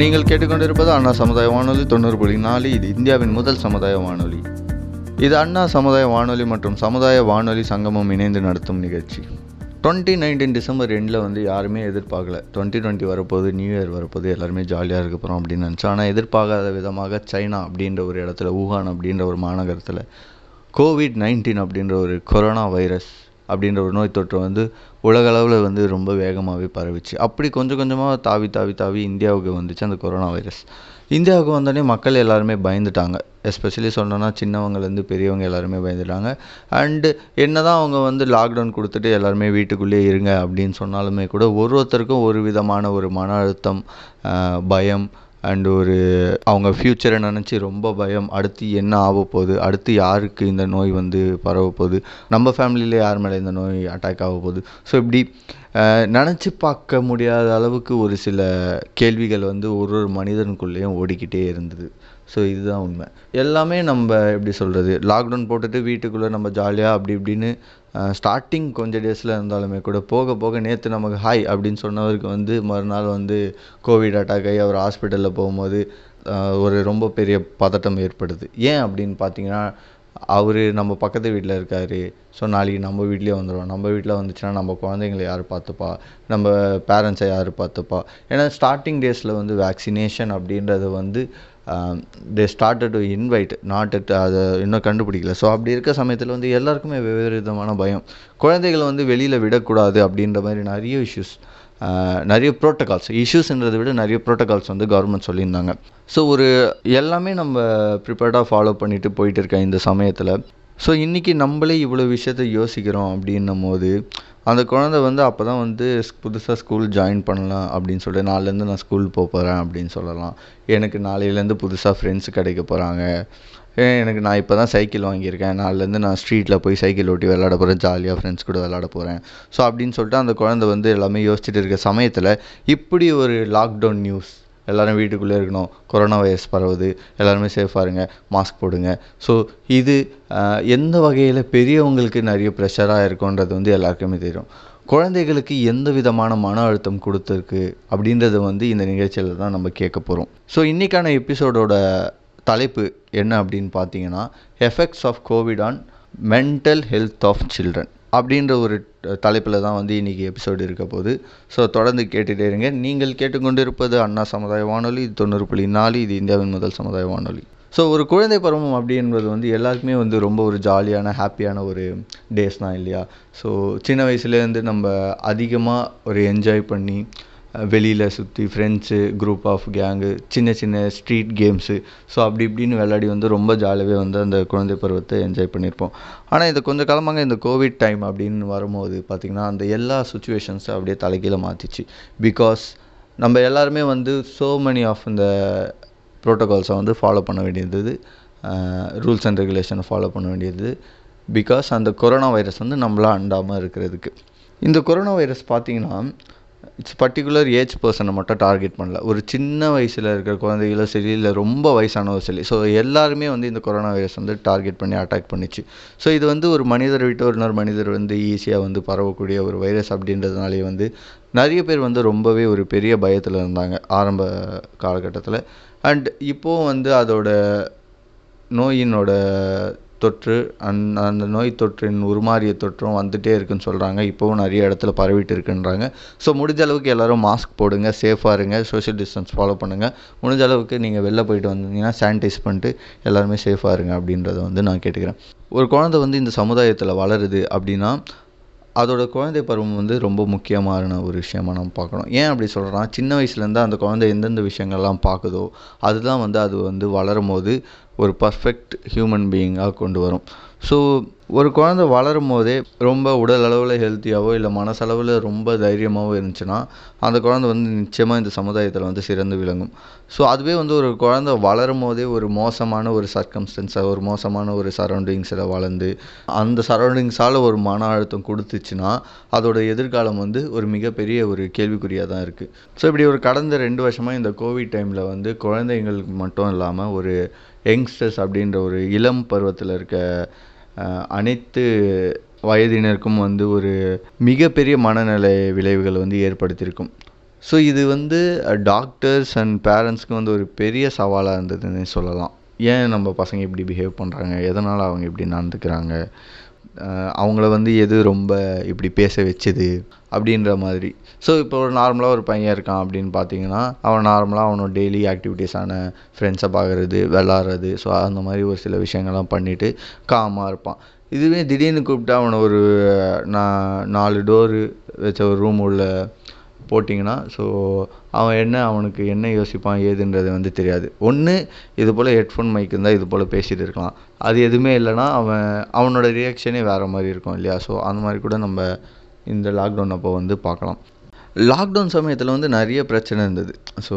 நீங்கள் கேட்டுக்கொண்டிருப்பது அண்ணா சமுதாய வானொலி தொண்ணூறு புள்ளி நாலு. இது இந்தியாவின் முதல் சமுதாய வானொலி. இது அண்ணா சமுதாய வானொலி மற்றும் சமுதாய வானொலி சங்கமம் இணைந்து நடத்தும் நிகழ்ச்சி. டுவெண்ட்டி நைன்டீன் டிசம்பர் எண்டில் வந்து யாருமே எதிர்பார்க்கல. டுவெண்ட்டி டுவெண்ட்டி வரப்போது நியூ இயர் வரப்போது எல்லாருமே ஜாலியாக இருக்க போகிறோம் அப்படின்னு நினச்சோம் ஆனால் எதிர்பார்க்காத விதமாக சைனா அப்படின்ற ஒரு இடத்துல ஊகான் அப்படின்ற ஒரு மாநகரத்தில் கோவிட் நைன்டீன் அப்படின்ற ஒரு கொரோனா வைரஸ் அப்படின்ற ஒரு நோய் தொற்று வந்து உலகளவில் வந்து ரொம்ப வேகமாகவே பரவிச்சு. அப்படி கொஞ்சம் கொஞ்சமாக தாவி தாவி தாவி இந்தியாவுக்கு வந்துச்சு அந்த கொரோனா வைரஸ். இந்தியாவுக்கு வந்தோடனே மக்கள் எல்லாருமே பயந்துட்டாங்க. எஸ்பெஷலி சொன்னோன்னா சின்னவங்கலேருந்து பெரியவங்க எல்லாருமே பயந்துட்டாங்க. அண்டு என்ன தான் அவங்க வந்து லாக்டவுன் கொடுத்துட்டு எல்லாருமே வீட்டுக்குள்ளேயே இருங்க அப்படின்னு சொன்னாலுமே கூட ஒரு ஒருத்தருக்கும் ஒரு விதமான ஒரு மன அழுத்தம் பயம் அண்ட் ஒரு அவங்க ஃப்யூச்சரை நினச்சி ரொம்ப பயம். அடுத்து என்ன ஆக போகுது? அடுத்து யாருக்கு இந்த நோய் வந்து பரவ போகுது? நம்ம ஃபேமிலியில் யார் மேலே இந்த நோய் அட்டாக் ஆக போகுது? ஸோ இப்படி நினச்சி பார்க்க முடியாத அளவுக்கு ஒரு சில கேள்விகள் வந்து ஒரு ஒரு மனிதனுக்குள்ளேயும் ஓடிக்கிட்டே இருந்தது. ஸோ இதுதான் உண்மை. எல்லாமே நம்ம எப்படி சொல்கிறது லாக்டவுன் போட்டுட்டு வீட்டுக்குள்ளே நம்ம ஜாலியாக அப்படி இப்படின்னு ஸ்டார்டிங் கொஞ்சம் டேஸில் இருந்தாலுமே கூட போக போக நேற்று நமக்கு ஹாய் அப்படின்னு சொன்னவருக்கு வந்து மறுநாள் வந்து கோவிட் அட்டாக் ஆகி அவர் ஹாஸ்பிட்டலில் போகும்போது ஒரு ரொம்ப பெரிய பதட்டம் ஏற்படுது. ஏன் அப்படின்னு பார்த்தீங்கன்னா அவர் நம்ம பக்கத்து வீட்டில் இருக்கார். ஸோ நாளைக்கு நம்ம வீட்லேயே வந்துடும் நம்ம வீட்டில் வந்துச்சுன்னா நம்ம குழந்தைங்கள யார் பார்த்துப்பா? நம்ம பேரண்ட்ஸை யார் பார்த்துப்பா? ஏன்னா ஸ்டார்டிங் டேஸில் வந்து வேக்சினேஷன் அப்படின்றது வந்து they started to invite not at அதை இன்னும் கண்டுபிடிக்கல. ஸோ அப்படி இருக்க சமயத்தில் வந்து எல்லாருக்குமே வெவ்வேறு விதமான பயம். குழந்தைகளை வந்து வெளியில் விடக்கூடாது அப்படின்ற மாதிரி நிறைய இஷ்யூஸ் uh, நிறைய ப்ரோட்டோகால்ஸ் இஷ்யூஸ்ன்றதை விட நிறைய ப்ரோட்டோகால்ஸ் வந்து கவர்மெண்ட் சொல்லியிருந்தாங்க. ஸோ ஒரு எல்லாமே நம்ம ப்ரிப்பேர்டாக ஃபாலோ பண்ணிட்டு போயிட்டு இருக்க இந்த சமயத்தில். ஸோ இன்றைக்கி நம்மளே இவ்வளோ விஷயத்த யோசிக்கிறோம் அப்படின்னும் போது அந்த குழந்தை வந்து அப்போ தான் வந்து புதுசாக ஸ்கூல் ஜாயின் பண்ணலாம் அப்படின்னு சொல்லிட்டு நாளைலேருந்து நான் ஸ்கூல் போக போகிறேன் அப்படின்னு சொல்லலாம். எனக்கு நாளையிலேருந்து புதுசாக ஃப்ரெண்ட்ஸ் கிடைக்க போகிறாங்க எனக்கு நான் இப்போ தான் சைக்கிள் வாங்கியிருக்கேன். நாலுலேருந்து நான் ஸ்ட்ரீட்டில் போய் சைக்கிள் ஓட்டி விளாட போகிறேன் ஜாலியாக ஃப்ரெண்ட்ஸ் கூட விளாட போகிறேன் ஸோ அப்படின்னு சொல்லிட்டு அந்த குழந்தை வந்து எல்லாமே யோசிச்சுட்டு இருக்க சமயத்தில் இப்படி ஒரு லாக்டவுன் நியூஸ் எல்லோரும் வீட்டுக்குள்ளே இருக்கணும். கொரோனா வைரஸ் பரவுது. எல்லாருமே சேஃபாக இருங்க. மாஸ்க் போடுங்க. ஸோ இது எந்த வகையில் பெரியவங்களுக்கு நிறைய ப்ரெஷராக இருக்குன்றது வந்து எல்லாருக்குமே தெரியும். குழந்தைகளுக்கு எந்த விதமான மன அழுத்தம் கொடுத்துருக்கு அப்படின்றத வந்து இந்த நிகழ்ச்சியில் தான் நம்ம கேட்க போகிறோம் ஸோ இன்றைக்கான எபிசோடோட தலைப்பு என்ன அப்படின்னு பார்த்தீங்கன்னா effects of Covid on mental health of children அப்படின்ற ஒரு தலைப்பில் தான் வந்து இன்றைக்கி எபிசோடு இருக்க போகுது. ஸோ தொடர்ந்து கேட்டுகிட்டே இருங்க. நீங்கள் கேட்டுக்கொண்டிருப்பது அண்ணா சமுதாய வானொலி இது தொண்ணூறு புள்ளி நாலு இது இந்தியாவின் முதல் சமுதாய வானொலி. ஸோ ஒரு குழந்தை பருவம் அப்படின்றது வந்து எல்லாருக்குமே வந்து ரொம்ப ஒரு ஜாலியான ஹாப்பியான ஒரு டேஸ் தான் இல்லையா? ஸோ சின்ன வயசுலேருந்து நம்ம அதிகமாக ஒரு என்ஜாய் பண்ணி வெளியில் சுற்றி ஃப்ரெண்ட்ஸு குரூப் ஆஃப் கேங்கு சின்ன சின்ன ஸ்ட்ரீட் கேம்ஸு ஸோ அப்படி இப்படின்னு விளையாடி வந்து ரொம்ப ஜாலியாகவே வந்து அந்த குழந்தை பருவத்தை என்ஜாய் பண்ணியிருப்போம். ஆனால் இது கொஞ்சம் காலமாக இந்த கோவிட் டைம் அப்படின்னு வரும்போது பார்த்திங்கன்னா அந்த எல்லா சுச்சுவேஷன்ஸும் அப்படியே தலைகீழ மாற்றிச்சு பிகாஸ் நம்ம எல்லாருமே வந்து சோ மெனி ஆஃப் இந்த ப்ரோட்டோகால்ஸை வந்து ஃபாலோ பண்ண வேண்டியது ரூல்ஸ் அண்ட் ரெகுலேஷனை ஃபாலோ பண்ண வேண்டியது பிகாஸ் அந்த கொரோனா வைரஸ் வந்து நம்மளாம் அண்டாமல் இருக்கிறதுக்கு. இந்த கொரோனா வைரஸ் பார்த்தீங்கன்னா இட்ஸ் பர்டிகுலர் ஏஜ் பர்சனை மட்டும் டார்கெட் பண்ணல. ஒரு சின்ன வயசில் இருக்கிற குழந்தைகளோ சரி இல்லை ரொம்ப வயசானவோ சரி ஸோ எல்லாருமே வந்து இந்த கொரோனா வைரஸ் வந்து டார்கெட் பண்ணி அட்டாக் பண்ணிச்சு. ஸோ இது வந்து ஒரு மனிதர் விட்டு ஒரு இன்னொரு மனிதர் வந்து ஈஸியாக வந்து பரவக்கூடிய ஒரு வைரஸ் அப்படின்றதுனாலே வந்து நிறைய பேர் வந்து ரொம்பவே ஒரு பெரிய பயத்தில் இருந்தாங்க ஆரம்ப காலகட்டத்தில். அண்ட் இப்போது வந்து அதோட நோயினோட தொற்று அந் அந்த நோய் தொற்றின் உருமாறிய தொற்றும் வந்துட்டே இருக்குன்னு சொல்கிறாங்க இப்போவும் நிறைய இடத்துல பரவிட்டு இருக்குன்றாங்க. ஸோ முடிஞ்ச அளவுக்கு எல்லோரும் மாஸ்க் போடுங்க சேஃபாக இருங்க சோஷியல் டிஸ்டன்ஸ் ஃபாலோ பண்ணுங்கள் முடிஞ்ச அளவுக்கு நீங்கள் வெளில போயிட்டு வந்தீங்கன்னா சானிடைஸ் பண்ணிட்டு எல்லாருமே சேஃபாக இருங்க அப்படின்றத வந்து நான் கேட்டுக்கிறேன். ஒரு குழந்தை வந்து இந்த சமுதாயத்தில் வளருது அப்படின்னா அதோட குழந்தை பருவம் வந்து ரொம்ப முக்கியமான ஒரு விஷயமா நம்ம பார்க்கணும். ஏன் அப்படி சொல்கிறேன்னா சின்ன வயசுலேருந்து அந்த குழந்தை எந்தெந்த விஷயங்கள்லாம் பார்க்குதோ அதுதான் வந்து அது வந்து வளரும் போது ஒரு பர்ஃபெக்ட் ஹியூமன் பீயிங்காக கொண்டு வரும். ஸோ ஒரு குழந்தை வளரும் போதே ரொம்ப உடல் அளவில் ஹெல்த்தியாகவோ இல்லை மனசளவில் ரொம்ப தைரியமாகவோ இருந்துச்சுன்னா அந்த குழந்தை வந்து நிச்சயமாக இந்த சமுதாயத்தில் வந்து சிறந்து விளங்கும். ஸோ அதுவே வந்து ஒரு குழந்தை வளரும் போதே ஒரு மோசமான ஒரு சர்க்கம்ஸ்டன்ஸாக ஒரு மோசமான ஒரு சரௌண்டிங்ஸில் வளர்ந்து அந்த சரௌண்டிங்ஸால் ஒரு மன அழுத்தம் கொடுத்துச்சுன்னா அதோட எதிர்காலம் வந்து ஒரு மிகப்பெரிய ஒரு கேள்விக்குறியாக தான் இருக்குது ஸோ இப்படி ஒரு கடந்த ரெண்டு வருஷமாக இந்த கோவிட் டைமில் வந்து குழந்தைங்களுக்கு மட்டும் இல்லாமல் ஒரு யங்ஸ்டர்ஸ் அப்படின்ற ஒரு இளம் பருவத்தில் இருக்க அனைத்து வயதினருக்கும் வந்து ஒரு மிகப்பெரிய மனநிலை விளைவுகள் வந்து ஏற்படுத்தியிருக்கும். ஸோ இது வந்து டாக்டர்ஸ் அண்ட் பேரண்ட்ஸ்க்கு வந்து ஒரு பெரிய சவாலாக இருந்ததுன்னு சொல்லலாம். ஏன் நம்ம பசங்க இப்படி பிஹேவ் பண்ணுறாங்க எதனால் அவங்க இப்படி நடந்துக்கிறாங்க? அவங்கள வந்து எது ரொம்ப இப்படி பேச வச்சுது அப்படின்ற மாதிரி. ஸோ இப்போ ஒரு நார்மலாக ஒரு பையன் இருக்கான் அப்படின்னு பார்த்தீங்கன்னா அவன் நார்மலாக அவனோட டெய்லி ஆக்டிவிட்டீஸான ஃப்ரெண்ட்ஸை பார்க்குறது விளாட்றது. ஸோ அந்த மாதிரி ஒரு சில விஷயங்கள்லாம் பண்ணிவிட்டு காமாக இருப்பான். இதுவே திடீர்னு கூப்பிட்டு அவனை ஒரு நான் நாலு டோரு வச்ச ஒரு ரூம் உள்ள போட்டிங்கன்னா ஸோ அவன் என்ன அவனுக்கு என்ன யோசிப்பான் ஏதுன்றது வந்து தெரியாது. ஒன்று இது போல் ஹெட்ஃபோன் மைக் இருந்தால் இது போல் பேசிகிட்டு இருக்கலாம். அது எதுவுமே இல்லைன்னா அவன் அவனோட ரியாக்ஷனே வேறு மாதிரி இருக்கும் இல்லையா? ஸோ அந்த மாதிரி கூட நம்ம இந்த லாக்டவுன் அப்போ வந்து பார்க்கலாம். லாக்டவுன் சமயத்தில் வந்து நிறைய பிரச்சனை இருந்தது. ஸோ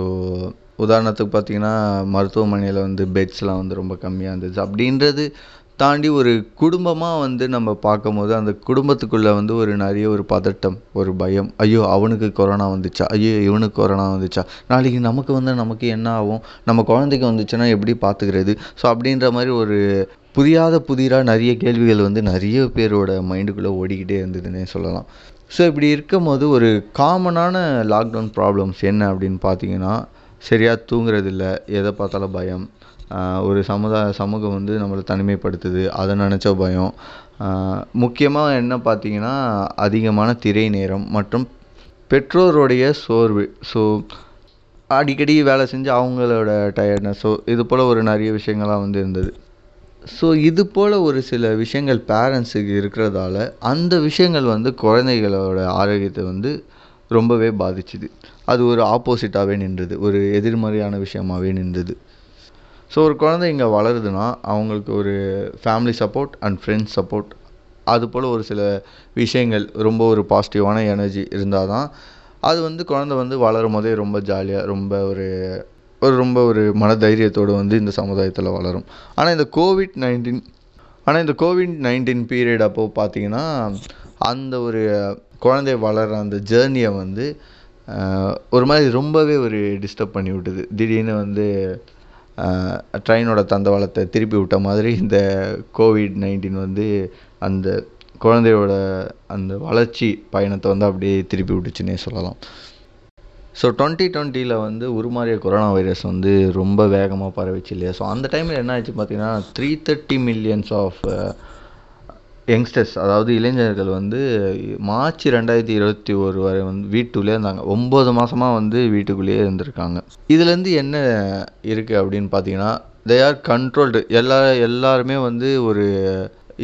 உதாரணத்துக்கு பார்த்தீங்கன்னா மருத்துவமனையில் வந்து பெட்ஸ்லாம் வந்து ரொம்ப கம்மியாக இருந்துச்சு அப்படின்றது தாண்டி ஒரு குடும்பமாக வந்து நம்ம பார்க்கும்போது அந்த குடும்பத்துக்குள்ளே வந்து ஒரு நிறைய ஒரு பதட்டம் ஒரு பயம். ஐயோ அவனுக்கு கொரோனா வந்துச்சா? ஐயோ இவனுக்கு கொரோனா வந்துச்சா? நாளைக்கு நமக்கு வந்து நமக்கு என்ன ஆகும்? நம்ம குழந்தைக்கு வந்துச்சுன்னா எப்படி பார்த்துக்கிறது? ஸோ அப்படின்ற மாதிரி ஒரு புரியாத புதிராக நிறைய கேள்விகள் வந்து நிறைய பேரோட மைண்டுக்குள்ளே ஓடிக்கிட்டே இருந்ததுன்னே சொல்லலாம். ஸோ இப்படி இருக்கும் போது ஒரு காமனான லாக்டவுன் ப்ராப்ளம்ஸ் என்ன அப்படின்னு பார்த்தீங்கன்னா சரியாக தூங்குறதில்ல எதை பார்த்தாலும் பயம். ஒரு சமுதாய சமூகம் வந்து நம்மளை தனிமைப்படுத்துது. அதை நினச்ச பயம். முக்கியமாக என்ன பார்த்தீங்கன்னா அதிகமான திரை நேரம் மற்றும் பெற்றோருடைய சோர்வு. ஸோ அடிக்கடி வேலை செஞ்சு அவங்களோட டயர்ட்னஸ் ஸோ இது போல் ஒரு நிறைய விஷயங்கள்லாம் வந்து இருந்தது. ஸோ இது போல் ஒரு சில விஷயங்கள் பேரண்ட்ஸுக்கு இருக்கிறதால அந்த விஷயங்கள் வந்து குழந்தைகளோட ஆரோக்கியத்தை வந்து ரொம்பவே பாதிச்சுது. அது ஒரு ஆப்போசிட்டாகவே நின்றுது. ஒரு எதிர்மறையான விஷயமாகவே நின்றுது. ஸோ ஒரு குழந்தை இங்கே வளருதுன்னா அவங்களுக்கு ஒரு family support and friends support அது போல் ஒரு சில விஷயங்கள் ரொம்ப ஒரு பாசிட்டிவான எனர்ஜி இருந்தால் தான் அது வந்து குழந்தை வந்து வளரும் போதே ரொம்ப ஜாலியாக ரொம்ப ஒரு ஒரு ரொம்ப ஒரு மனதைரியத்தோடு வந்து இந்த சமுதாயத்தில் வளரும். ஆனால் இந்த கோவிட் நைன்டீன் ஆனால் இந்த கோவிட் நைன்டீன் பீரியட் அப்போது பார்த்தீங்கன்னா அந்த ஒரு குழந்தை வளர்கிற அந்த ஜேர்னியை வந்து ஒரு மாதிரி ரொம்பவே ஒரு டிஸ்டர்ப் பண்ணி விட்டுது. திடீர்னு வந்து ட்ரெயினோட தண்டவாளத்தை திருப்பி விட்ட மாதிரி இந்த கோவிட் நைன்டீன் வந்து அந்த குழந்தையோட அந்த வளர்ச்சி பயணத்தை வந்து அப்படியே திருப்பி விட்டுச்சுன்னே சொல்லலாம். ஸோ டுவெண்ட்டி டுவெண்ட்டியில் வந்து உருமாறிய கொரோனா வைரஸ் வந்து ரொம்ப வேகமாக பரவிச்சு இல்லையா? ஸோ அந்த டைமில் என்ன ஆச்சு பார்த்தீங்கன்னா three thirty millions of youngsters அதாவது இளைஞர்கள் வந்து மார்ச் ரெண்டாயிரத்தி இருபத்தி ஒரு வரை வந்து வீட்டுக்குள்ளேயே இருந்தாங்க. ஒம்பது மாதமாக வந்து வீட்டுக்குள்ளேயே இருந்திருக்காங்க. இதுலேருந்து என்ன இருக்குது அப்படின்னு பார்த்தீங்கன்னா தே ஆர் கண்ட்ரோல்டு எல்லா எல்லாருமே வந்து ஒரு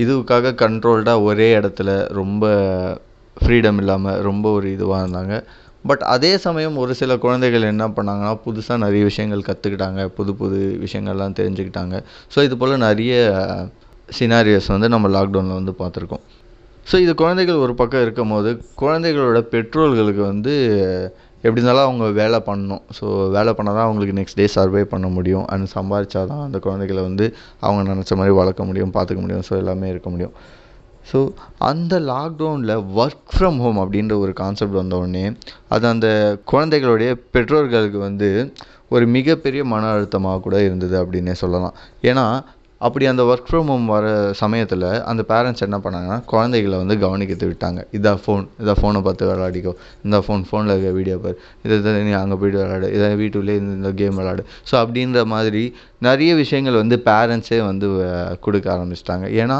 இதுக்காக கண்ட்ரோல்டாக ஒரே இடத்துல ரொம்ப ஃப்ரீடம் இல்லாமல் ரொம்ப ஒரு இதுவாக இருந்தாங்க. பட் அதே சமயம் ஒரு சில குழந்தைகள் என்ன பண்ணாங்கன்னா புதுசாக நிறைய விஷயங்கள் கற்றுக்கிட்டாங்க புது புது விஷயங்கள்லாம் தெரிஞ்சுக்கிட்டாங்க. ஸோ இது போல் நிறைய சினாரியோஸ் வந்து நம்ம லாக்டவுனில் வந்து பார்த்துருக்கோம். ஸோ இது குழந்தைகள் ஒரு பக்கம் இருக்கும் போது குழந்தைகளோட பெற்றோர்களுக்கு வந்து எப்படி இருந்தாலும் அவங்க வேலை பண்ணணும். ஸோ வேலை பண்ணால் தான் அவங்களுக்கு நெக்ஸ்ட் டே சர்வை பண்ண முடியும். அண்ட் சம்பாதிச்சா தான் அந்த குழந்தைகளை வந்து அவங்க நினச்ச மாதிரி வளர்க்க முடியும் பார்த்துக்க முடியும். ஸோ எல்லாமே இருக்க முடியும். ஸோ அந்த லாக்டவுனில் ஒர்க் ஃப்ரம் ஹோம் அப்படின்ற ஒரு கான்செப்ட் வந்தோடனே அது அந்த குழந்தைகளுடைய பெற்றோர்களுக்கு வந்து ஒரு மிகப்பெரிய மன அழுத்தமாக கூட இருந்தது அப்படின்னே சொல்லலாம். ஏன்னா அப்படி அந்த ஒர்க் ஃப்ரம் ஹோம் வர சமயத்தில் அந்த பேரண்ட்ஸ் என்ன பண்ணாங்கன்னா குழந்தைகளை வந்து கவனிக்கிறது விட்டாங்க. இதான் ஃபோன் இதா ஃபோனை பார்த்து விளையாடிக்கோ. இந்த ஃபோன் ஃபோனில் இருக்க வீடியோ பார். இதை இதை நீ அங்கே போயிட்டு விளையாடு. இதை வீட்டுக்குள்ளேயே இந்த இந்த கேம் விளையாடு. ஸோ அப்படின்ற மாதிரி நிறைய விஷயங்கள் வந்து பேரண்ட்ஸே வந்து கொடுக்க ஆரம்பிச்சிட்டாங்க. ஏன்னா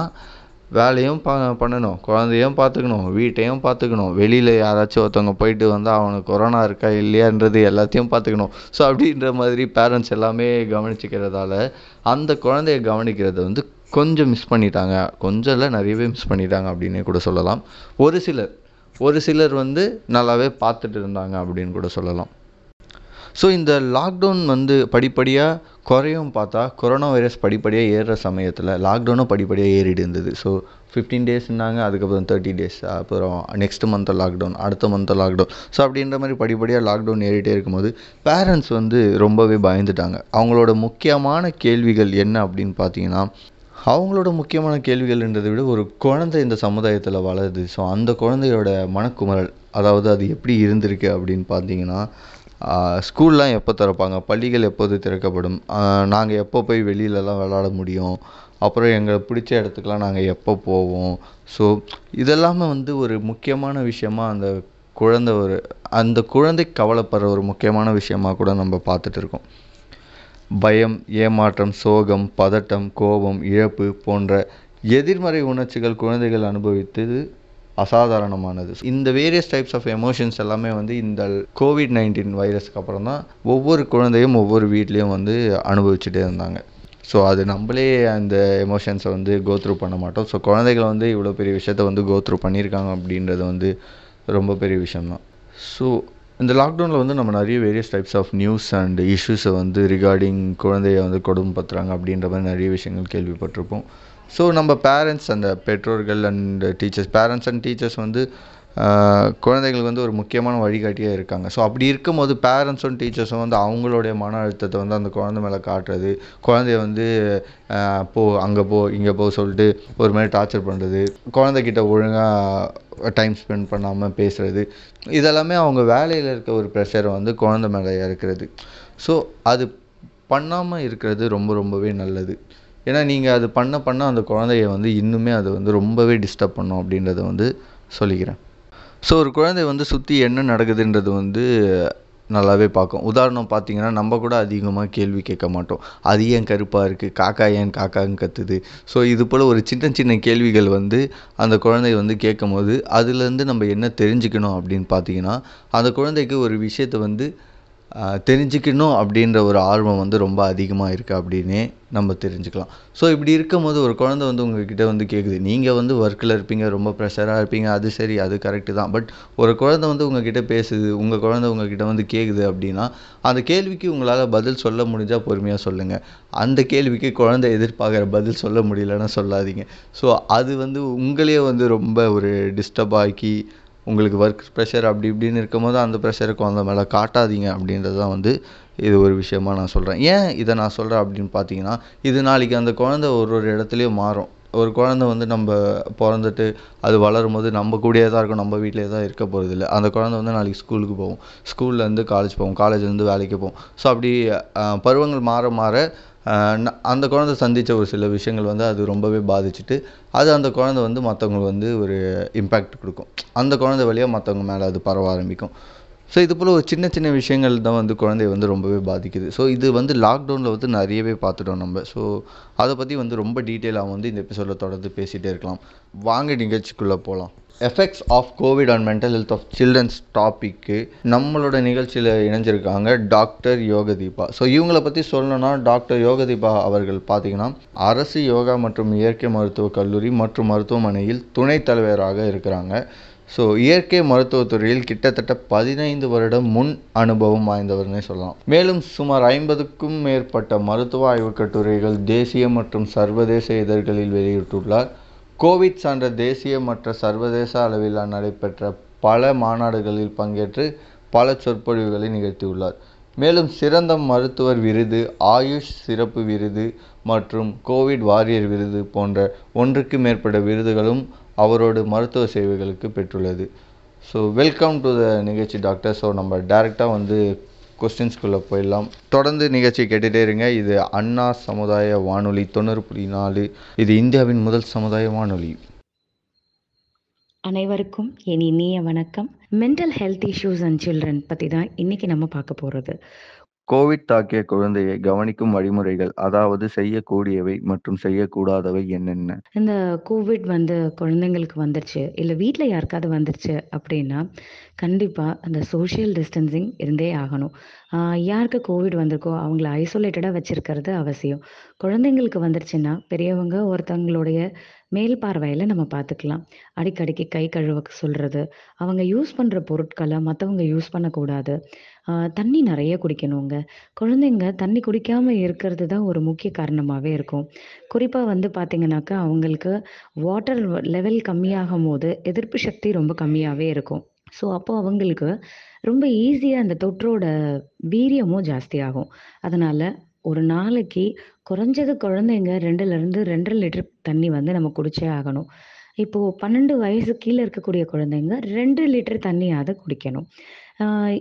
வேலையும் ப பண்ணணும். குழந்தையும் பார்த்துக்கணும். வீட்டையும் பார்த்துக்கணும். வெளியில் யாராச்சும் ஒருத்தவங்க போயிட்டு வந்தால் அவனுக்கு கொரோனா இருக்கா இல்லையான்றது எல்லாத்தையும் பார்த்துக்கணும். ஸோ அப்படின்ற மாதிரி பேரண்ட்ஸ் எல்லாமே கவனிச்சிக்கிறதால அந்த குழந்தைய கவனிக்கிறத வந்து கொஞ்சம் மிஸ் பண்ணிட்டாங்க. கொஞ்சம் இல்லை நிறையவே மிஸ் பண்ணிட்டாங்க அப்படின்னே கூட சொல்லலாம். ஒரு சிலர். ஒரு சிலர் வந்து நல்லாவே பார்த்துட்டு இருந்தாங்க அப்படின்னு கூட சொல்லலாம். ஸோ இந்த லாக்டவுன் வந்து படிப்படியாக குறையும் பார்த்தா கொரோனா வைரஸ் படிப்படியாக ஏறுற சமயத்தில் லாக்டவுனும் படிப்படியாக ஏறிட்டு இருந்தது. ஸோ ஃபிஃப்டீன் டேஸ்னாங்க அதுக்கப்புறம் தேர்ட்டி டேஸ் அப்புறம் நெக்ஸ்ட் மந்த் லாக்டவுன் அடுத்த மந்த் லாக்டவுன் ஸோ அப்படின்ற மாதிரி படிப்படியாக லாக்டவுன் ஏறிட்டே இருக்கும்போது பேரண்ட்ஸ் வந்து ரொம்பவே பயந்துட்டாங்க. அவங்களோட முக்கியமான கேள்விகள் என்ன அப்படின்னு பார்த்தீங்கன்னா அவங்களோட முக்கியமான கேள்விகள்ன்றதை விட ஒரு குழந்தை இந்த சமுதாயத்தில் வளருது. ஸோ அந்த குழந்தையோட மனக்குமரல் அதாவது அது எப்படி இருந்திருக்கு அப்படின்னு பார்த்தீங்கன்னா ஸ்கூல்லாம் எப்போ திறப்பாங்க? பள்ளிகள் எப்போது திறக்கப்படும்? நாங்கள் எப்போ போய் வெளியிலலாம் விளாட முடியும்? அப்புறம் எங்களை பிடிச்ச இடத்துக்குலாம் நாங்கள் எப்போ போவோம்? ஸோ இதெல்லாமே வந்து ஒரு முக்கியமான விஷயமா அந்த குழந்தை ஒரு அந்த குழந்தை கவலைப்படுற ஒரு முக்கியமான விஷயமா கூட நம்ம பார்த்துட்டு இருக்கோம். பயம் ஏமாற்றம் சோகம் பதட்டம் கோபம் இழப்பு போன்ற எதிர்மறை உணர்ச்சிகள் குழந்தைகள் அனுபவித்தது அசாதாரணமானது. இந்த வேரியஸ் டைப்ஸ் ஆஃப் எமோஷன்ஸ் எல்லாமே வந்து இந்த கோவிட் நைன்டீன் வைரஸ்க்கு அப்புறம் தான் ஒவ்வொரு குழந்தையும் ஒவ்வொரு வீட்லேயும் வந்து அனுபவிச்சுட்டே இருந்தாங்க. ஸோ அது நம்மளே அந்த எமோஷன்ஸை வந்து கோத்ரூ பண்ண மாட்டோம். ஸோ குழந்தைகள் வந்து இவ்வளோ பெரிய விஷயத்த வந்து கோத்ரூ பண்ணியிருக்காங்க அப்படின்றது வந்து ரொம்ப பெரிய விஷயம்தான் ஸோ இந்த லாக்டவுனில் வந்து நம்ம நிறைய various types of news and இஷ்யூஸை வந்து ரிகார்டிங் குழந்தைய வந்து கொடுமைப்படுத்துகிறாங்க அப்படின்ற மாதிரி நிறைய விஷயங்கள் கேள்விப்பட்டிருப்போம். ஸோ நம்ம பேரண்ட்ஸ் அந்த பெற்றோர்கள் and teachers parents and teachers வந்து குழந்தைகளுக்கு வந்து ஒரு முக்கியமான வழிகாட்டியாக இருக்காங்க. ஸோ அப்படி இருக்கும்போது பேரண்ட்ஸும் டீச்சர்ஸும் வந்து அவங்களுடைய மன அழுத்தத்தை வந்து அந்த குழந்தை மேலே காட்டுறது குழந்தைய வந்து போ அங்கே போ இங்கே போ சொல்லிட்டு ஒரு மாதிரி டார்ச்சர் பண்ணுறது குழந்தைகிட்ட ஒழுங்காக டைம் ஸ்பெண்ட் பண்ணாமல் பேசுகிறது இதெல்லாமே அவங்க வேலையில் இருக்க ஒரு ப்ரெஷரை வந்து குழந்தை மேலே இருக்கிறது ஸோ அது பண்ணாமல் இருக்கிறது ரொம்ப ரொம்பவே நல்லது. ஏன்னா நீங்கள் அது பண்ண பண்ண அந்த குழந்தைய வந்து இன்னுமே அது வந்து ரொம்பவே டிஸ்டர்ப் பண்ணும் அப்படின்றத வந்து சொல்லிக்கிறேன். ஸோ ஒரு குழந்தை வந்து சுற்றி என்ன நடக்குதுன்றது வந்து நல்லாவே பார்க்கும். உதாரணம் பார்த்தீங்கன்னா நம்ம கூட அதிகமாக கேள்வி கேட்க மாட்டோம். அது ஏன் கருப்பாக இருக்குது காக்கா ஏன் காக்கான்னு கத்துது? ஸோ இது போல் ஒரு சின்ன சின்ன கேள்விகள் வந்து அந்த குழந்தை வந்து கேட்கும் போது அதுலேருந்து நம்ம என்ன தெரிஞ்சுக்கணும் அப்படின்னு பார்த்தீங்கன்னா அந்த குழந்தைக்கு ஒரு விஷயத்தை வந்து தெரிஞ்சுக்கணும் அப்படின்ற ஒரு ஆர்வம் வந்து ரொம்ப அதிகமாக இருக்குது அப்படின்னே நம்ம தெரிஞ்சுக்கலாம். ஸோ இப்படி இருக்கும்போது ஒரு குழந்தை வந்து உங்ககிட்ட வந்து கேட்குது நீங்கள் வந்து ஒர்க்கில் இருப்பீங்க ரொம்ப ப்ரெஷராக இருப்பீங்க அது சரி அது கரெக்டு தான். பட் ஒரு குழந்தை வந்து உங்ககிட்ட பேசுது உங்கள் குழந்தை உங்ககிட்ட வந்து கேட்குது அப்படின்னா அந்த கேள்விக்கு உங்களால் பதில் சொல்ல முடிஞ்சால் பொறுமையாக சொல்லுங்கள் அந்த கேள்விக்கு குழந்தை எதிர்பார்க்குற பதில் சொல்ல முடியலன்னா சொல்லாதீங்க. ஸோ அது வந்து உங்களையே வந்து ரொம்ப ஒரு டிஸ்டர்ப் ஆக்கி உங்களுக்கு ஒர்க் ப்ரெஷர் அப்படி இப்படின்னு இருக்கும்போது அந்த ப்ரெஷரை குழந்த மேலே காட்டாதீங்க அப்படின்றது தான் வந்து இது ஒரு விஷயமா நான் சொல்கிறேன் ஏன் இதை நான் சொல்கிறேன் அப்படின்னு பார்த்தீங்கன்னா இது நாளைக்கு அந்த குழந்தை ஒரு ஒரு இடத்துலையும் மாறும். ஒரு குழந்தை வந்து நம்ம பிறந்துட்டு அது வளரும் போது நம்ம கூடயே தான் இருக்கும் நம்ம வீட்டிலே தான் இருக்க போகிறது இல்லை அந்த குழந்தை வந்து நாளைக்கு ஸ்கூலுக்கு போகும். ஸ்கூல்லேருந்து காலேஜ் போகும். காலேஜ்லேருந்து வேலைக்கு போகும். ஸோ அப்படி பருவங்கள் மாற மாற அந்த குழந்தை சந்தித்த ஒரு சில விஷயங்கள் வந்து அது ரொம்பவே பாதிச்சுட்டு அது அந்த குழந்தை வந்து மற்றவங்களுக்கு வந்து ஒரு இம்பேக்ட் கொடுக்கும். அந்த குழந்தை வழியாக மற்றவங்க மேலே அது பரவ ஆரம்பிக்கும். ஸோ இது போல் ஒரு சின்ன சின்ன விஷயங்கள் தான் வந்து குழந்தைய வந்து ரொம்பவே பாதிக்குது. ஸோ இது வந்து லாக்டவுனில் வந்து நிறையவே பார்த்துட்டோம் நம்ம. ஸோ அதை பற்றி வந்து ரொம்ப டீட்டெயிலாக வந்து இந்த எபிசோடில் தொடர்ந்து பேசிகிட்டே இருக்கலாம். வாங்க நிகழ்ச்சிக்குள்ளே போகலாம் effects of Covid on mental health of childrens topic நம்மளோட நிகழ்ச்சியில் இணைஞ்சிருக்காங்க டாக்டர் யோகதீபா ஸோ இவங்கள பற்றி சொல்லணும்னா டாக்டர் யோகதீபா அவர்கள் பார்த்தீங்கன்னா அரசு யோகா மற்றும் இயற்கை மருத்துவக் கல்லூரி மற்றும் மருத்துவமனையில் துணைத் தலைவராக இருக்கிறாங்க. ஸோ இயற்கை மருத்துவத்துறையில் கிட்டத்தட்ட பதினைந்து வருடம் முன் அனுபவம் வாய்ந்தவர்னே சொல்லலாம். மேலும் சுமார் ஐம்பதுக்கும் மேற்பட்ட மருத்துவ ஆய்வுக் கட்டுரைகள் தேசிய மற்றும் சர்வதேச இதழ்களில் வெளியிட்டுள்ளார். கோவிட் சான்ற தேசிய மற்றும் சர்வதேச அளவில் நடைபெற்ற பல மாநாடுகளில் பங்கேற்று பல சொற்பொழிவுகளை நிகழ்த்தியுள்ளார். மேலும் சிறந்த மருத்துவர் விருது ஆயுஷ் சிறப்பு விருது மற்றும் கோவிட் வாரியர் விருது போன்ற ஒன்றுக்கு மேற்பட்ட விருதுகளும் அவரோட மருத்துவ சேவைகளுக்கு பெற்றுள்ளது. ஸோ வெல்கம் டு த நிகழ்ச்சி டாக்டர் ஸோ நம்ம டேரெக்டாக வந்து கொஸ்டின்ஸ்குள்ளே போயிடலாம். தொடர்ந்து நிகழ்ச்சி கேட்டுகிட்டே இருங்க. இது அண்ணா சமுதாய வானொலி தொண்ணூறு புள்ளி நாலு. இது இந்தியாவின் முதல் சமுதாய வானொலி. அனைவருக்கும் என் இனிய வணக்கம். Mental health issues and children பற்றி தான் இன்றைக்கி நம்ம பார்க்க போகிறது கோவிட் தாக்கிய குழந்தையை கவனிக்கும் வழிமுறைகள் அதாவது செய்யக்கூடியவை மற்றும் செய்யக்கூடாதவை என்னென்ன? இந்த கோவிட் வந்து குழந்தைங்களுக்கு வந்துருச்சு இல்லை வீட்டில் யாருக்காவது வந்துருச்சு அப்படின்னா கண்டிப்பாக அந்த சோஷியல் டிஸ்டன்சிங் இருந்தே ஆகணும். ஆஹ் யாருக்கு கோவிட் வந்திருக்கோ அவங்கள ஐசோலேட்டடாக வச்சிருக்கிறது அவசியம். குழந்தைங்களுக்கு வந்துருச்சுன்னா பெரியவங்க ஒருத்தவங்களுடைய மேல் பார்வையில் நம்ம பார்த்துக்கலாம். அடிக்கடிக்கு கை கழுவ சொல்கிறது அவங்க யூஸ் பண்ணுற பொருட்களை மற்றவங்க யூஸ் பண்ணக்கூடாது. தண்ணி நிறைய குடிக்கணுங்க. குழந்தைங்க தண்ணி குடிக்காம இருக்கிறது தான் ஒரு முக்கிய காரணமாகவே இருக்கும். குறிப்பாக வந்து பார்த்தீங்கன்னாக்கா அவங்களுக்கு வாட்டர் லெவல் கம்மியாகும் போது எதிர்ப்பு சக்தி ரொம்ப கம்மியாகவே இருக்கும். ஸோ அப்போ அவங்களுக்கு ரொம்ப ஈஸியாக அந்த தொற்றோட வீரியமும் ஜாஸ்தியாகும். அதனால் ஒரு நாளைக்கு குறைஞ்சது குழந்தைங்க ரெண்டுலேருந்து ரெண்டரை லிட்டர் தண்ணி வந்து நம்ம குடிச்சே ஆகணும். இப்போது பன்னெண்டு வயசு கீழே இருக்கக்கூடிய குழந்தைங்க ரெண்டு லிட்டர் தண்ணியாவது குடிக்கணும்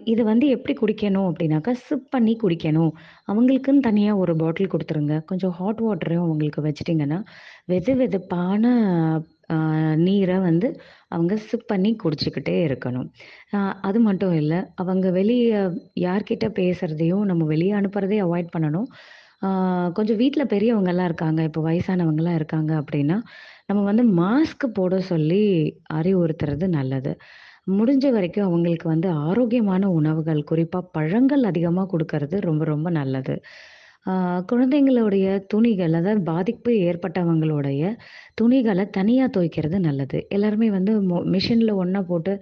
இது வந்து எப்படி குடிக்கணும் அப்படின்னாக்கா சிப் பண்ணி குடிக்கணும் அவங்களுக்குன்னு தனியாக ஒரு பாட்டில் கொடுத்துருங்க கொஞ்சம் ஹாட் வாட்டரையும் அவங்களுக்கு வச்சிட்டிங்கன்னா வெது வெதுப்பான அ நீர வந்து அவங்க சிப் பண்ணி குடிச்சுக்கிட்டே இருக்கணும். அ அது மட்டும் இல்ல, அவங்க வெளிய யார்கிட்ட பேசுறதையும் நம்ம வெளிய அனுப்புறதையும் அவாய்ட் பண்ணணும். கொஞ்சம் வீட்ல பெரியவங்கலாம் இருக்காங்க, இப்போ வயசானவங்கலாம் இருக்காங்க அப்படின்னா, நம்ம வந்து மாஸ்க் போட சொல்லி அறிவுறுத்துறது நல்லது. முடிஞ்ச வரைக்கும் அவங்களுக்கு வந்து ஆரோக்கியமான உணவுகள், குறிப்பா பழங்கள் அதிகமா குடுக்கறது ரொம்ப ரொம்ப நல்லது. ஆ குழந்தைங்களுடைய துணிகள், அதாவது பாதிப்பு ஏற்பட்டவங்களுடைய துணிகள தனியா துவைக்கிறது நல்லது. எல்லாருமே வந்து மொ மிஷின்ல ஒண்ணா போட்டு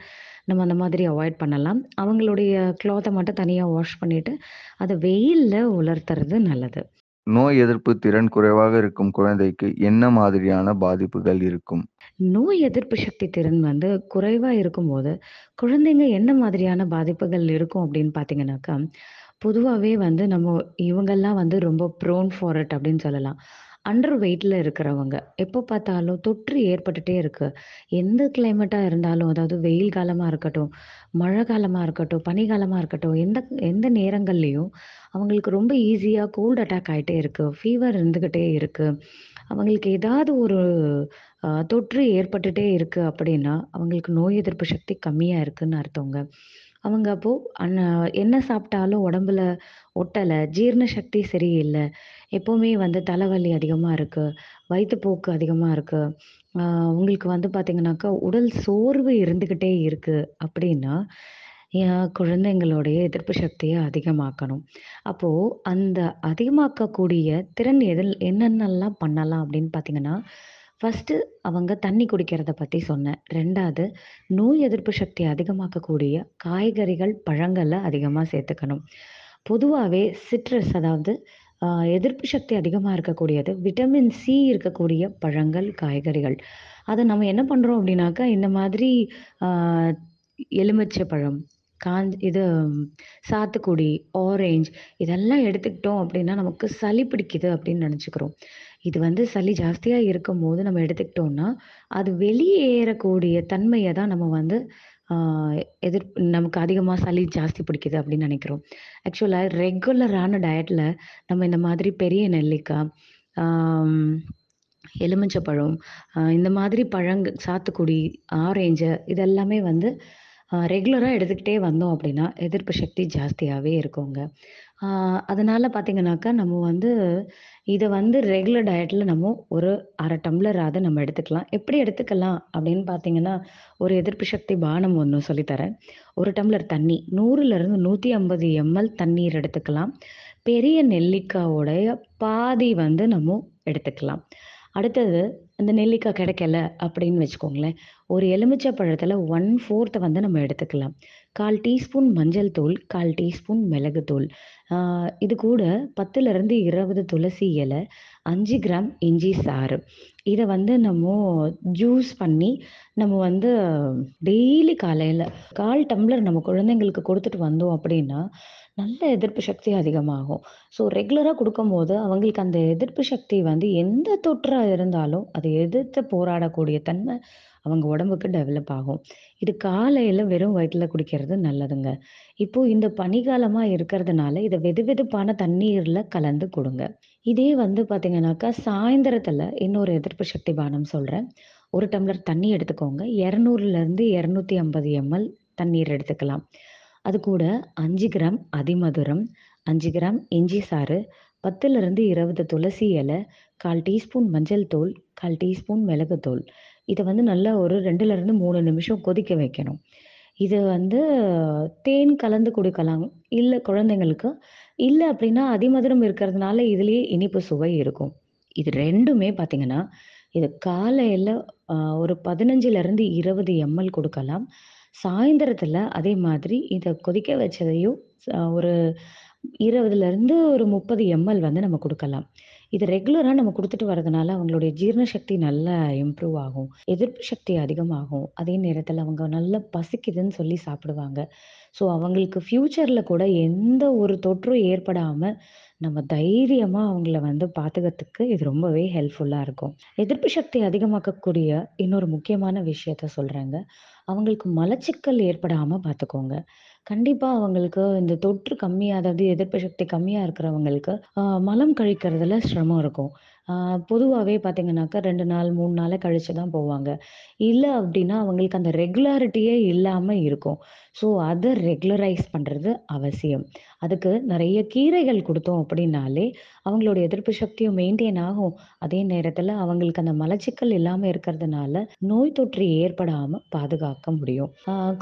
நம்ம அந்த மாதிரி அவாய்ட் பண்ணலாம். அவங்களுடைய க்ளாத்த மட்டும் தனியா வாஷ் பண்ணிட்டு, அத வெயில்ல உலர்த்துறது நல்லது. நோய் எதிர்ப்பு திறன் குறைவாக இருக்கும் குழந்தைக்கு என்ன மாதிரியான பாதிப்புகள் இருக்கும்? நோய் எதிர்ப்பு சக்தி திறன் வந்து குறைவா இருக்கும்போது, குழந்தைங்க என்ன மாதிரியான பாதிப்புகள் இருக்கும் அப்படின்னு பார்த்தீங்கன்னாக்கா, பொதுவாவே வந்து நம்ம இவங்கலாம் வந்து ரொம்ப ப்ரோன் ஃபார் இட் அப்படின்னு சொல்லலாம். அண்டர் வெயிட்ல இருக்கிறவங்க, எப்போ பார்த்தாலும் தொற்று ஏற்பட்டுட்டே இருக்கு. எந்த கிளைமேட்டா இருந்தாலும், அதாவது வெயில் காலமா இருக்கட்டும், மழை காலமா இருக்கட்டும், பனிக்காலமாக இருக்கட்டும், எந்த எந்த நேரங்கள்லேயும் அவங்களுக்கு ரொம்ப ஈஸியா கோல்டு அட்டாக் ஆயிட்டே இருக்கு. ஃபீவர் இருந்துகிட்டே இருக்கு. அவங்களுக்கு ஏதாவது ஒரு தொற்று ஏற்பட்டுட்டே இருக்கு அப்படின்னா, அவங்களுக்கு நோய் எதிர்ப்பு சக்தி கம்மியா இருக்குன்னு அர்த்தங்க. அவங்க அப்போ அன்ன என்ன சாப்பிட்டாலும் உடம்புல ஒட்டலை ஜீரண சக்தி சரியில்ல, எப்பவுமே வந்து தலைவலி அதிகமா இருக்கு, வயித்துப்போக்கு அதிகமா இருக்கு, அ உங்களுக்கு வந்து பார்த்தீங்கன்னாக்கா, உடல் சோர்வு இருந்துகிட்டே இருக்கு அப்படின்னா, என் குழந்தைங்களுடைய எதிர்ப்பு சக்திய அதிகமாக்கணும். அப்போ அந்த அதிகமாக்கக்கூடிய திறன் எதில் என்னென்னலாம் பண்ணலாம் அப்படின்னு பார்த்தீங்கன்னா, ஃபஸ்ட்டு அவங்க தண்ணி குடிக்கிறத பத்தி சொன்னேன். ரெண்டாவது நோய் எதிர்ப்பு சக்தி அதிகமாக்கக்கூடிய காய்கறிகள், பழங்களை அதிகமாக சேர்த்துக்கணும். பொதுவாகவே சிட்ரஸ் அதாவது எதிர்ப்பு சக்தி அதிகமாக இருக்கக்கூடியது, விட்டமின் சி இருக்கக்கூடிய பழங்கள், காய்கறிகள். அதை நம்ம என்ன பண்ணுறோம் அப்படின்னாக்கா, இந்த மாதிரி எலுமிச்சை பழம், காஞ்சி இது சாத்துக்குடி, ஆரஞ்ச் இதெல்லாம் எடுத்துக்கிட்டோம் அப்படின்னா, நமக்கு சளி பிடிக்குது அப்படின்னு நினச்சிக்கிறோம் இது வந்து சளி ஜாஸ்தியா இருக்கும்போது நம்ம எடுத்துக்கிட்டோம்னா, அது வெளியேறக்கூடிய தன்மையை தான் நம்ம வந்து எதிர் நமக்கு அதிகமாக சளி ஜாஸ்தி பிடிக்குது அப்படின்னு நினைக்கிறோம் ஆக்சுவலாக ரெகுலரான டயட்டில் நம்ம இந்த மாதிரி பெரிய நெல்லிக்காய், எலுமிச்சப்பழம், இந்த மாதிரி பழங்க சாத்துக்குடி, ஆரேஞ்சு இதெல்லாமே வந்து ரெகுலராக எடுத்துக்கிட்டே வந்தோம் அப்படின்னா, எதிர்ப்பு சக்தி ஜாஸ்தியாகவே இருக்குங்க. ஆ அதனால பார்த்தீங்கன்னாக்கா, நம்ம வந்து இத வந்து ரெகுலர் டயட்ல நம்ம ஒரு 1/2 டம்ளராவது நம்ம எடுத்துக்கலாம். எப்படி எடுத்துக்கலாம் அப்படின்னு பார்த்தீங்கன்னா, ஒரு எதிர்ப்பு சக்தி பானம் ஒண்ணு சொல்லி தரேன். 1 டம்ளர் தண்ணி 100லிருந்து 150 எம்எல் தண்ணீர் எடுத்துக்கலாம். பெரிய நெல்லிக்காவோடைய பாதி வந்து நம்ம எடுத்துக்கலாம். அடுத்தது அந்த நெல்லிக்காய் கிடைக்கல அப்படின்னு வச்சுக்கோங்களேன். ஒரு எலுமிச்சை பழத்தில் ஒன் ஃபோர்த்தை வந்து நம்ம எடுத்துக்கலாம். 1/4 டீஸ்பூன் மஞ்சள் தூள், 1/4 டீஸ்பூன் மிளகுத்தூள். இது கூட 10லிருந்து 20 துளசி இலை அஞ்சு கிராம் இஞ்சி சாறு. இதை வந்து நம்ம ஜூஸ் பண்ணி, நம்ம வந்து டெய்லி காலையில் கால் டம்ளர் நம்ம குழந்தைங்களுக்கு கொடுத்துட்டு வந்தோம் அப்படின்னா, நல்ல எதிர்ப்பு சக்தி அதிகமாகும். ஸோ ரெகுலராக கொடுக்கும்போது அவங்களுக்கு அந்த எதிர்ப்பு சக்தி வந்து எந்த தொற்றாக இருந்தாலும், அதை எதிர்த்து போராடக்கூடிய தன்மை அவங்க உடம்புக்கு டெவலப் ஆகும். இது காலையில் வெறும் வயிற்றில் குடிக்கிறது நல்லதுங்க. இப்போ இந்த பனிகாலமாக இருக்கிறதுனால, இத வெதுவெதுப்பான தண்ணீரில் கலந்து கொடுங்க இதே வந்து பார்த்தீங்கன்னாக்கா, சாயந்தரத்தில் இன்னொரு எதிர்ப்பு சக்தி பானம் சொல்கிறேன் ஒரு டம்ளர் தண்ணி எடுத்துக்கோங்க. 200லிருந்து 250 எம்எல் தண்ணீர் எடுத்துக்கலாம். அது கூட அஞ்சு கிராம் அதிமதுரம், அஞ்சு கிராம் இஞ்சி சாறு, 10லிருந்து 20 துளசி இல, 1/4 டீஸ்பூன் மஞ்சள் தூள், 1/4 டீஸ்பூன் மிளகுத்தூள். இதை வந்து நல்லா ஒரு 2லிருந்து 3 நிமிஷம் கொதிக்க வைக்கணும். இது வந்து தேன் கலந்து கொடுக்கலாம் இல்லை குழந்தைங்களுக்கு. இல்லை அப்படின்னா அதிமதுரம் இருக்கிறதுனால இதுலேயே இனிப்பு சுவை இருக்கும். இது ரெண்டுமே பார்த்தீங்கன்னா, இது காலையில ஒரு 15லிருந்து 20 எம்எல் கொடுக்கலாம் சாயந்தரத்தில் அதே மாதிரி இதை கொதிக்க வச்சதையும் ச ஒரு 20லிருந்து ஒரு 30 எம்எல் வந்து நம்ம கொடுக்கலாம் இது ரெகுலராக நம்ம கொடுத்துட்டு வரதுனால, அவங்களுடைய ஜீரண சக்தி நல்லா இம்ப்ரூவ் ஆகும். எதிர்ப்பு சக்தி அதிகமாகும். அதே நேரத்தில் அவங்க நல்லா பசிக்குதுன்னு சொல்லி சாப்பிடுவாங்க. ஸோ அவங்களுக்கு ஃப்யூச்சரில் கூட எந்த ஒரு தொற்றும் ஏற்படாமல் நம்ம தைரியமாக அவங்கள வந்து பார்த்துக்கிறதுக்கு இது ரொம்பவே ஹெல்ப்ஃபுல்லாக இருக்கும். எதிர்ப்பு சக்தி அதிகமாக்கக்கூடிய இன்னொரு முக்கியமான விஷயத்த சொல்கிறாங்க அவங்களுக்கு மலச்சிக்கல் ஏற்படாமல் பார்த்துக்கோங்க கண்டிப்பாக அவங்களுக்கு இந்த தொற்று கம்மியாக அதாவது எதிர்ப்பு சக்தி கம்மியாக இருக்கிறவங்களுக்கு, மலம் கழிக்கிறதுல சிரமம் இருக்கும். பொதுவாகவே பார்த்தீங்கன்னாக்கா ரெண்டு நாள், மூணு நாளை கழிச்சு தான் போவாங்க. இல்லை அப்படின்னா அவங்களுக்கு அந்த ரெகுலாரிட்டியே இல்லாமல் இருக்கும். ஸோ, அதை ரெகுலரைஸ் பண்ணுறது அவசியம். அதுக்கு நிறைய கீரைகள் கொடுத்தோம் அப்படின்னாலே அவங்களோட எதிர்ப்பு சக்தியும் மெயின்டெயின் ஆகும். அதே நேரத்தில் அவங்களுக்கு அந்த மலச்சிக்கல் இல்லாமல் இருக்கிறதுனால, நோய் தொற்று ஏற்படாமல் பாதுகாக்க முடியும்.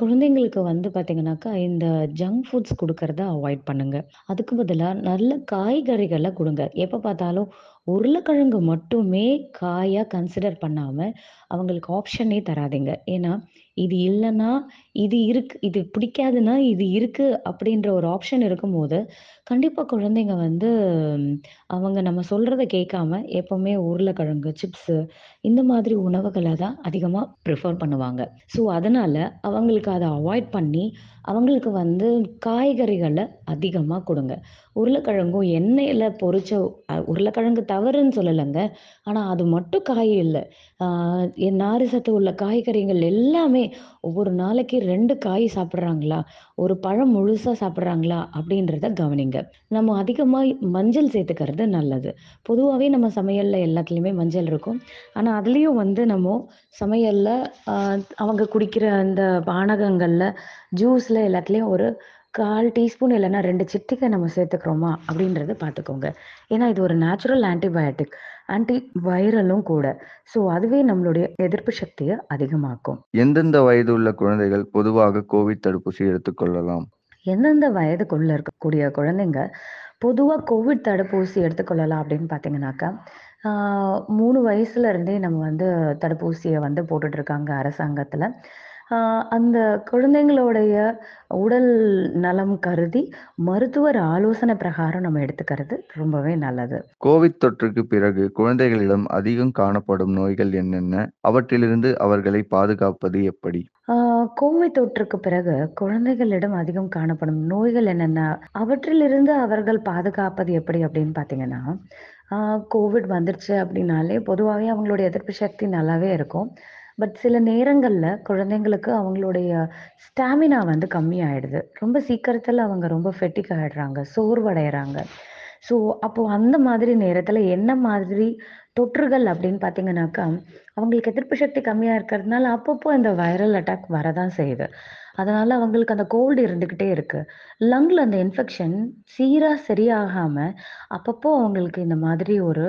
குழந்தைங்களுக்கு வந்து பார்த்தீங்கன்னாக்கா, இந்த ஜங்க் ஃபுட்ஸ் கொடுக்கறத அவாய்ட் பண்ணுங்க. அதுக்கு பதிலாக நல்ல காய்கறிகளை கொடுங்க எப்போ பார்த்தாலும் உருளைக்கிழங்கு மட்டுமே காயாக கன்சிடர் பண்ணாமல் அவங்களுக்கு ஆப்ஷனே தராதீங்க. ஏன்னா, இது இல்லைன்னா இது இருக்கு இது பிடிக்காதுன்னா, இது இருக்கு அப்படின்ற ஒரு ஆப்ஷன் இருக்கும்போது, கண்டிப்பா குழந்தைங்க வந்து அவங்க நம்ம சொல்றத கேட்காம எப்பவுமே உருளைக்கிழங்கு, சிப்ஸு இந்த மாதிரி உணவுகள தான் அதிகமா ப்ரிஃபர் பண்ணுவாங்க. ஸோ, அதனால அவங்களுக்கு அத அவாய்ட் பண்ணி, அவங்களுக்கு வந்து காய்கறிகள அதிகமா குடுங்க. உருளைக்கிழங்கும் எண்ணெயில பொரிச்ச அ உருளைக்கிழங்கு தவறுன்னு சொல்லலங்க. ஆனா, அது மட்டும் காய் இல்ல. ஆ நாறு சத்து உள்ள காய்கறிகள் எல்லாமே ஒவ்வொரு நாளைக்கு ரெண்டு காய் சாப்பிட்றாங்களா ஒரு பழம் முழுசாக சாப்பிட்றாங்களா அப்படின்றத கவனிங்க. நம்ம அதிகமாக மஞ்சள் சேர்த்துக்கிறது நல்லது. பொதுவாகவே நம்ம சமையலில் எல்லாத்துலேயுமே மஞ்சள் இருக்கும். ஆனால் அதுலேயும் வந்து நம்ம சமையலில் அவங்க குடிக்கிற அந்த பானகங்களில் ஜூஸில் எல்லாத்துலேயும் ஒரு 1/4 டீஸ்பூன் இல்லன்னா 2 சிட்டிகை நம்ம சேர்த்துக்கிறோமா? அப்டின்றத பார்த்துக்கோங்க. ஏன்னா, இது ஒரு நேச்சுரல் ஆன்டிபயோட்டிக். ஆன்டி வைரலும் கூட. ஸோ, அதுவே நம்மளுடைய எதிர்ப்பு சக்திய அதிகமாக்கும். எந்தெந்த வயது உள்ள குழந்தைகள் பொதுவாக கோவிட் தடுப்பூசி எடுத்துக் கொள்ளலாம்? எந்தெந்த வயதுக்குள்ள இருக்கக்கூடிய குழந்தைங்க, பொதுவா கோவிட் தடுப்பூசி எடுத்துக்கொள்ளலாம் அப்டின்னு பார்த்தீங்கன்னாக்கா, 3 வயசுல இருந்தே நம்ம வந்து தடுப்பூசிய வந்து போட்டுட்டு இருக்காங்க அரசாங்கத்தில. அந்த குழந்தைங்களுடைய உடல் நலம் கருதி, மருத்துவர் ஆலோசனை பிரகாரம் நம்ம எடுத்துக்கிறது ரொம்பவே நல்லது. கோவிட் தொற்றுக்கு பிறகு குழந்தைகளிடம் அதிகம் காணப்படும் நோய்கள் என்னென்ன? அவற்றிலிருந்து அவர்களை பாதுகாப்பது எப்படி? கோவிட் தொற்றுக்கு பிறகு குழந்தைகளிடம் அதிகம் காணப்படும் நோய்கள் என்னென்ன? அவற்றிலிருந்து அவர்கள் பாதுகாப்பது எப்படி அப்டின்னு பார்த்தீங்கன்னா, கோவிட் வந்துருச்சு அப்டின்னாலே பொதுவாவே அவங்களுடைய எதிர்ப்பு சக்தி நல்லாவே இருக்கும். பட் சில நேரங்களில் குழந்தைங்களுக்கு அவங்களுடைய ஸ்டாமினா வந்து கம்மியாயிடுது. ரொம்ப சீக்கிரத்தில் அவங்க ரொம்ப ஃபெட்டிக் ஆகிடுறாங்க சோர்வடைகிறாங்க ஸோ, அப்போ அந்த மாதிரி நேரத்தில் என்ன மாதிரி தொற்றுகள் அப்படின்னு பார்த்தீங்கன்னாக்கா, அவங்களுக்கு எதிர்ப்பு சக்தி கம்மியாக இருக்கிறதுனால, அப்பப்போ இந்த வைரல் அட்டாக் வரதான் செய்யுது. அதனால அவங்களுக்கு அந்த கோல்டு இருந்துகிட்டே இருக்கு. லங்ல அந்த இன்ஃபெக்ஷன் சீரா சரியாகாம, அப்பப்போ அவங்களுக்கு இந்த மாதிரி ஒரு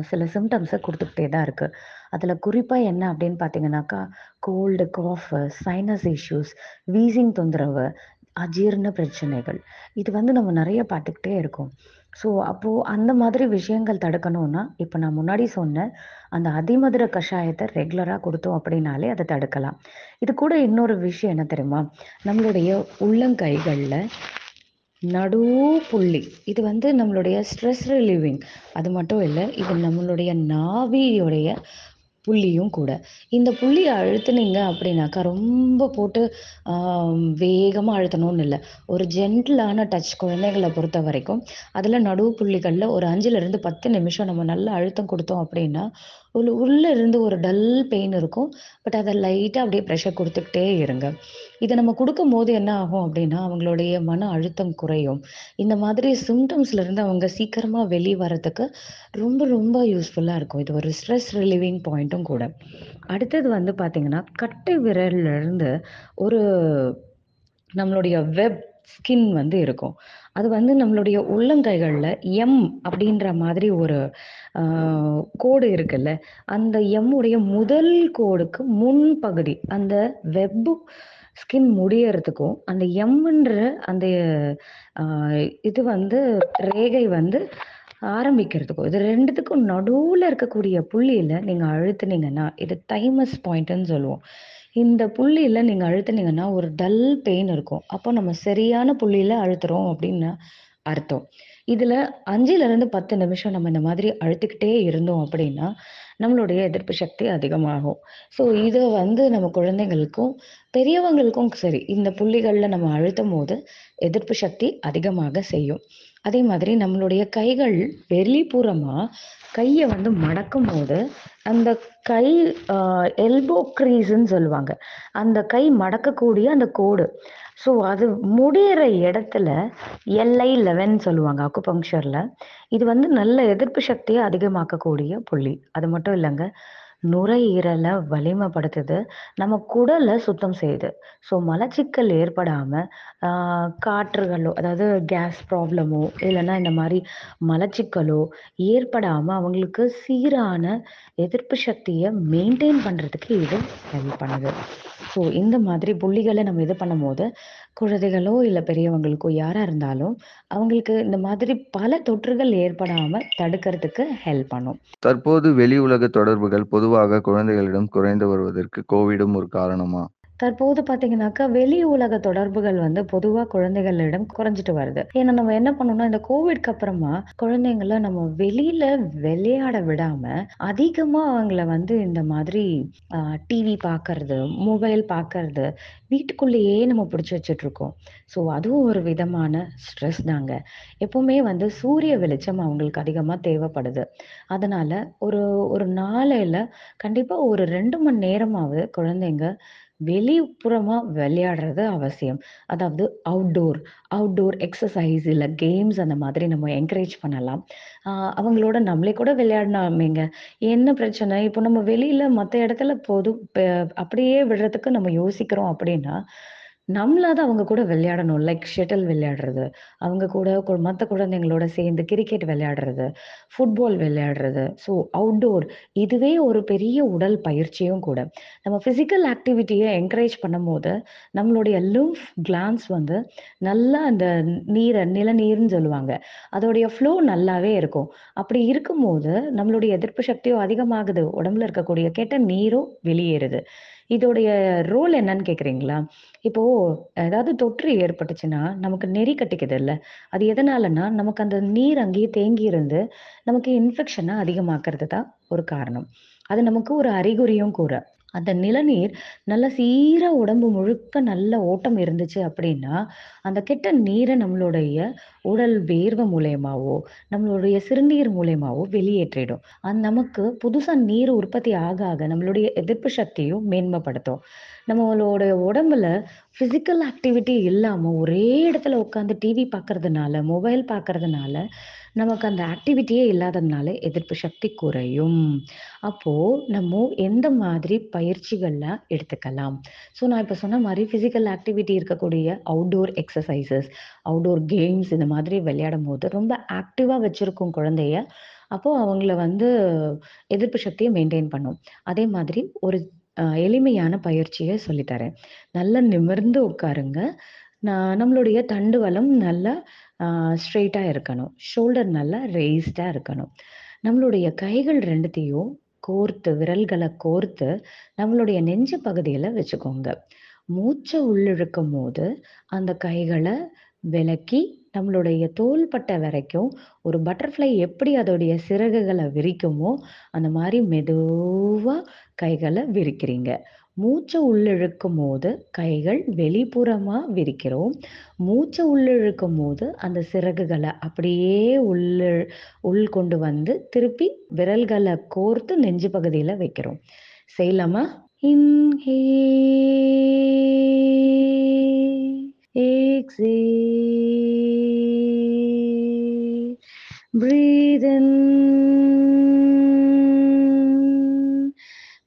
சில சிம்டம்ஸை கொடுத்துக்கிட்டே தான் இருக்கு. அதில் குறிப்பா என்ன அப்படின்னு பார்த்தீங்கன்னாக்கா, cold, cough, sinus issues, wheezing தொந்தரவு, அஜீரண பிரச்சனைகள். இது வந்து நம்ம நிறைய பார்த்துக்கிட்டே இருக்கோம். ஸோ, அப்போது அந்த மாதிரி விஷயங்கள் தடுக்கணும்னா, இப்போ நான் முன்னாடி சொன்ன அந்த அதிமதுர கஷாயத்தை ரெகுலராக கொடுத்தோம் அப்படின்னாலே அதை தடுக்கலாம். இது கூட இன்னொரு விஷயம் என்ன தெரியுமா? நம்மளுடைய உள்ளங்கைகளில் நடு புள்ளி. இது வந்து நம்மளுடைய ஸ்ட்ரெஸ் ரிலீவிங். அது மட்டும் இல்லை இது நம்மளுடைய நாவியுடைய புள்ளியும் கூட. இந்த புள்ளியை அழுத்துனீங்க அப்படின்னாக்கா ரொம்ப போட்டு வேகமாக வேகமா அழுத்தணும்னு இல்ல. ஒரு ஜென்டிலான டச் குழந்தைகளை பொறுத்த வரைக்கும் அதில் நடுவு புள்ளிகள்ல ஒரு 5லிருந்து 10 நிமிஷம் நம்ம நல்லா அழுத்தம் கொடுத்தோம் அப்படின்னா உள்ள உள்ளே இருந்து ஒரு டல் பெயின் இருக்கும். பட் அதை லைட்டாக அப்படியே ப்ரெஷர் கொடுத்துக்கிட்டே இருங்க. இதை நம்ம கொடுக்கும் போது என்ன ஆகும் அப்படின்னா அவங்களுடைய மன அழுத்தம் குறையும். இந்த மாதிரி சிம்டம்ஸ்லேருந்து அவங்க சீக்கிரமாக வெளியே வரதுக்கு ரொம்ப ரொம்ப யூஸ்ஃபுல்லாக இருக்கும். இது ஒரு ஸ்ட்ரெஸ் ரிலீவிங் பாயிண்ட்டும் கூட. அடுத்தது வந்து பார்த்திங்கன்னா கட்டை விரல்லருந்து ஒரு நம்மளுடைய வெப் ஸ்கின் வந்து இருக்கும். அது வந்து நம்மளுடைய உள்ளங்கைகளில் எம் அப்படின்ற மாதிரி ஒரு கோடு இருக்குல்ல. அந்த எம்முடைய முதல் கோடுக்கு முன் பகுதி. அந்த வெப்பு ஸ்கின் முடியறதுக்கும், அந்த எம்ன்ற அந்த இது வந்து ரேகை வந்து ஆரம்பிக்கிறதுக்கும், இது ரெண்டுத்துக்கும் நடுவில் இருக்கக்கூடிய புள்ளியில் நீங்கள் அழுத்துனீங்கன்னா, இது தைமஸ் பாயிண்ட்டுன்னு சொல்லுவோம். இந்த புள்ளியில நீங்க அழுத்துனீங்கன்னா, ஒரு டல் பெயின் இருக்கும். அப்போ நம்ம சரியான புள்ளியில அழுத்துறோம் அப்படின்னு அர்த்தம். இதுல அஞ்சுல இருந்து பத்து நிமிஷம் நம்ம இந்த மாதிரி அழுத்திக்கிட்டே இருந்தோம் அப்படின்னா நம்மளுடைய எதிர்ப்பு சக்தி அதிகமாகும். ஸோ, இதை வந்து நம்ம குழந்தைங்களுக்கும் பெரியவங்களுக்கும் சரி, இந்த புள்ளிகளில் நம்ம அழுத்தும் போது எதிர்ப்பு சக்தி அதிகமாக செய்யும். அதே மாதிரி நம்மளுடைய கைகள் வெளிப்புறமாக கையை வந்து மடக்கும் போது அந்த கை எல்போ க்ரீஸ்ன்னு சொல்லுவாங்க. அந்த கை மடக்கக்கூடிய அந்த கோடு. ஸோ அது முடிகிற இடத்துல எல்ஐ லெவன் சொல்லுவாங்க அக்குபங்க்சரில் இது வந்து நல்ல எதிர்ப்பு சக்தியை அதிகமாக்கக்கூடிய புள்ளி. அது மட்டும் இல்லைங்க நுரையீரலை வலிமைப்படுத்துது. நம்ம குடலை சுத்தம் செய்யுது. ஸோ மலச்சிக்கல் ஏற்படாமல் காற்றுகளோ அதாவது கேஸ் ப்ராப்ளமோ இல்லைன்னா இந்த மாதிரி மலச்சிக்கலோ ஏற்படாமல் அவங்களுக்கு சீரான எதிர்ப்பு சக்தியை மெயின்டைன் பண்ணுறதுக்கு இது ஹெல்ப் பண்ணுது. ஸோ இந்த மாதிரி புள்ளிகளை நம்ம இது பண்ணும்போது குழந்தைகளோ இல்லை பெரியவங்களுக்கோ யாராக இருந்தாலும் அவங்களுக்கு இந்த மாதிரி பல தொற்றுகள் ஏற்படாமல் தடுக்கிறதுக்கு ஹெல்ப் பண்ணும். தற்போது வெளி உலக தொடர்புகள் பொதுவாக குழந்தைகளிடம் குறைந்து வருவதற்கு கோவிடும் ஒரு காரணமா? தற்போது பார்த்தீங்கன்னாக்கா வெளி உலக தொடர்புகள் வந்து பொதுவாக குழந்தைகளிடம் குறைஞ்சிட்டு வருது. ஏன்னா நம்ம என்ன பண்ணோம்னா இந்த கோவிட்க்கு அப்புறமா குழந்தைங்கள நம்ம வெளியில விளையாட விடாம அதிகமா அவங்கள வந்து இந்த மாதிரி டிவி பார்க்கறது மொபைல் பார்க்கறது வீட்டுக்குள்ளேயே நம்ம பிடிச்சி வச்சுட்டு இருக்கோம். ஸோ அதுவும் ஒரு விதமான ஸ்ட்ரெஸ் தாங்க. எப்பவுமே வந்து சூரிய வெளிச்சம் அவங்களுக்கு அதிகமாக தேவைப்படுது. அதனால ஒரு ஒரு நாளையில கண்டிப்பாக ஒரு ரெண்டு மணி நேரமாவது குழந்தைங்க வெளிப்புறமா விளையாடுறது அவசியம். அதாவது அவுட்டோர் அவுட்டோர் எக்ஸசைஸ் இல்லை கேம்ஸ் அந்த மாதிரி நம்ம என்கரேஜ் பண்ணலாம். அவங்களோட நம்மளே கூட விளையாடினாமேங்க என்ன பிரச்சனை? இப்போ நம்ம வெளியில மற்ற இடத்துல பொது அப்படியே விடுறதுக்கு நம்ம யோசிக்கிறோம் அப்படின்னா நம்மளாவது அவங்க கூட விளையாடணும். லைக் ஷட்டில் விளையாடுறது அவங்க கூட கு- மற்ற குழந்தைங்களோட சேர்ந்து கிரிக்கெட் விளையாடுறது ஃபுட்பால் விளையாடுறது. ஸோ அவுட்டோர் இதுவே ஒரு பெரிய உடல் பயிற்சியும் கூட. நம்ம ஃபிசிக்கல் ஆக்டிவிட்டியை என்கரேஜ் பண்ணும்போது நம்மளுடைய லிம்ஃப் கிளான்ஸ் வந்து நல்லா அந்த நீரை நிலநீர்னு சொல்லுவாங்க. அதோடைய ஃப்ளோ நல்லாவே இருக்கும். அப்படி இருக்கும்போது நம்மளுடைய எதிர்ப்பு சக்தியும் அதிகமாகுது. உடம்புல இருக்கக்கூடிய கெட்ட நீரும் வெளியேறுது. இதோடைய ரோல் என்னன்னு கேக்குறீங்களா? இப்போ ஏதாவது தொற்று ஏற்பட்டுச்சுன்னா நமக்கு நெறி கட்டிக்குது இல்ல அது எதனாலன்னா நமக்கு அந்த நீர் அங்கேயே தேங்கி இருந்து நமக்கு இன்ஃபெக்ஷனை அதிகமாக்குறது தான் ஒரு காரணம். அது நமக்கு ஒரு அறிகுறியும் கூட. அந்த நிலநீர் நல்ல சீரா உடம்பு முழுக்க நல்ல ஓட்டம் இருந்துச்சு அப்படின்னா அந்த கெட்ட நீரை நம்மளுடைய உடல் வேர்வை மூலயமாவோ நம்மளுடைய சிறுநீர் மூலயமாவோ வெளியேற்றிடும். அது நமக்கு புதுசா நீர் உற்பத்தி ஆக ஆக நம்மளுடைய எதிர்ப்பு சக்தியும் மேன்மைப்படுத்தும். நம்மளோட உடம்புல ஃபிசிக்கல் ஆக்டிவிட்டி இல்லாமல் ஒரே இடத்துல உட்காந்து டிவி பார்க்கறதுனால மொபைல் பார்க்கறதுனால நமக்கு அந்த ஆக்டிவிட்டியே இல்லாததுனால எதிர்ப்பு சக்தி குறையும். அப்போது நம்ம எந்த மாதிரி பயிற்சிகள்லாம் எடுத்துக்கலாம்? ஸோ நான் இப்போ சொன்ன மாதிரி ஃபிசிக்கல் ஆக்டிவிட்டி இருக்கக்கூடிய அவுட்டோர் எக்ஸசைசஸ் அவுட்டோர் கேம்ஸ் இந்த மாதிரி விளையாடும் போது ரொம்ப ஆக்டிவாக வச்சுருக்கும் குழந்தைய அப்போது அவங்கள வந்து எதிர்ப்பு சக்தியை மெயின்டைன் பண்ணும். அதே மாதிரி ஒரு எளிமையான பயிற்சியை சொல்லித்தரேன். நல்லா நிமிர்ந்து உட்காருங்க. நான் நம்மளுடைய தண்டுவலம் நல்லா ஸ்ட்ரெயிட்டாக இருக்கணும். ஷோல்டர் நல்லா ரெய்ஸ்டாக இருக்கணும். நம்மளுடைய கைகள் ரெண்டுத்தையும் கோர்த்து விரல்களை கோர்த்து நம்மளுடைய நெஞ்சு பகுதியில் வச்சுக்கோங்க. மூச்சை உள்ளிழுக்கும் போது அந்த கைகளை விலக்கி நம்மளுடைய தோள்பட்டை வரைக்கும் ஒரு பட்டர்ஃப்ளை எப்படி அதோடைய சிறகுகளை விரிக்குமோ அந்த மாதிரி மெதுவாக கைகளை விரிக்கிறீங்க. மூச்சை உள்ளிழுக்கும் போது கைகள் வெளிப்புறமாக விரிக்கிறோம். மூச்சை உள்ளிழுக்கும் போது அந்த சிறகுகளை அப்படியே உள்ள உள் கொண்டு வந்து திருப்பி விரல்களை கோர்த்து நெஞ்சு பகுதியில் வைக்கிறோம். செய்யலாமா? இன்ஹே exhale breathe in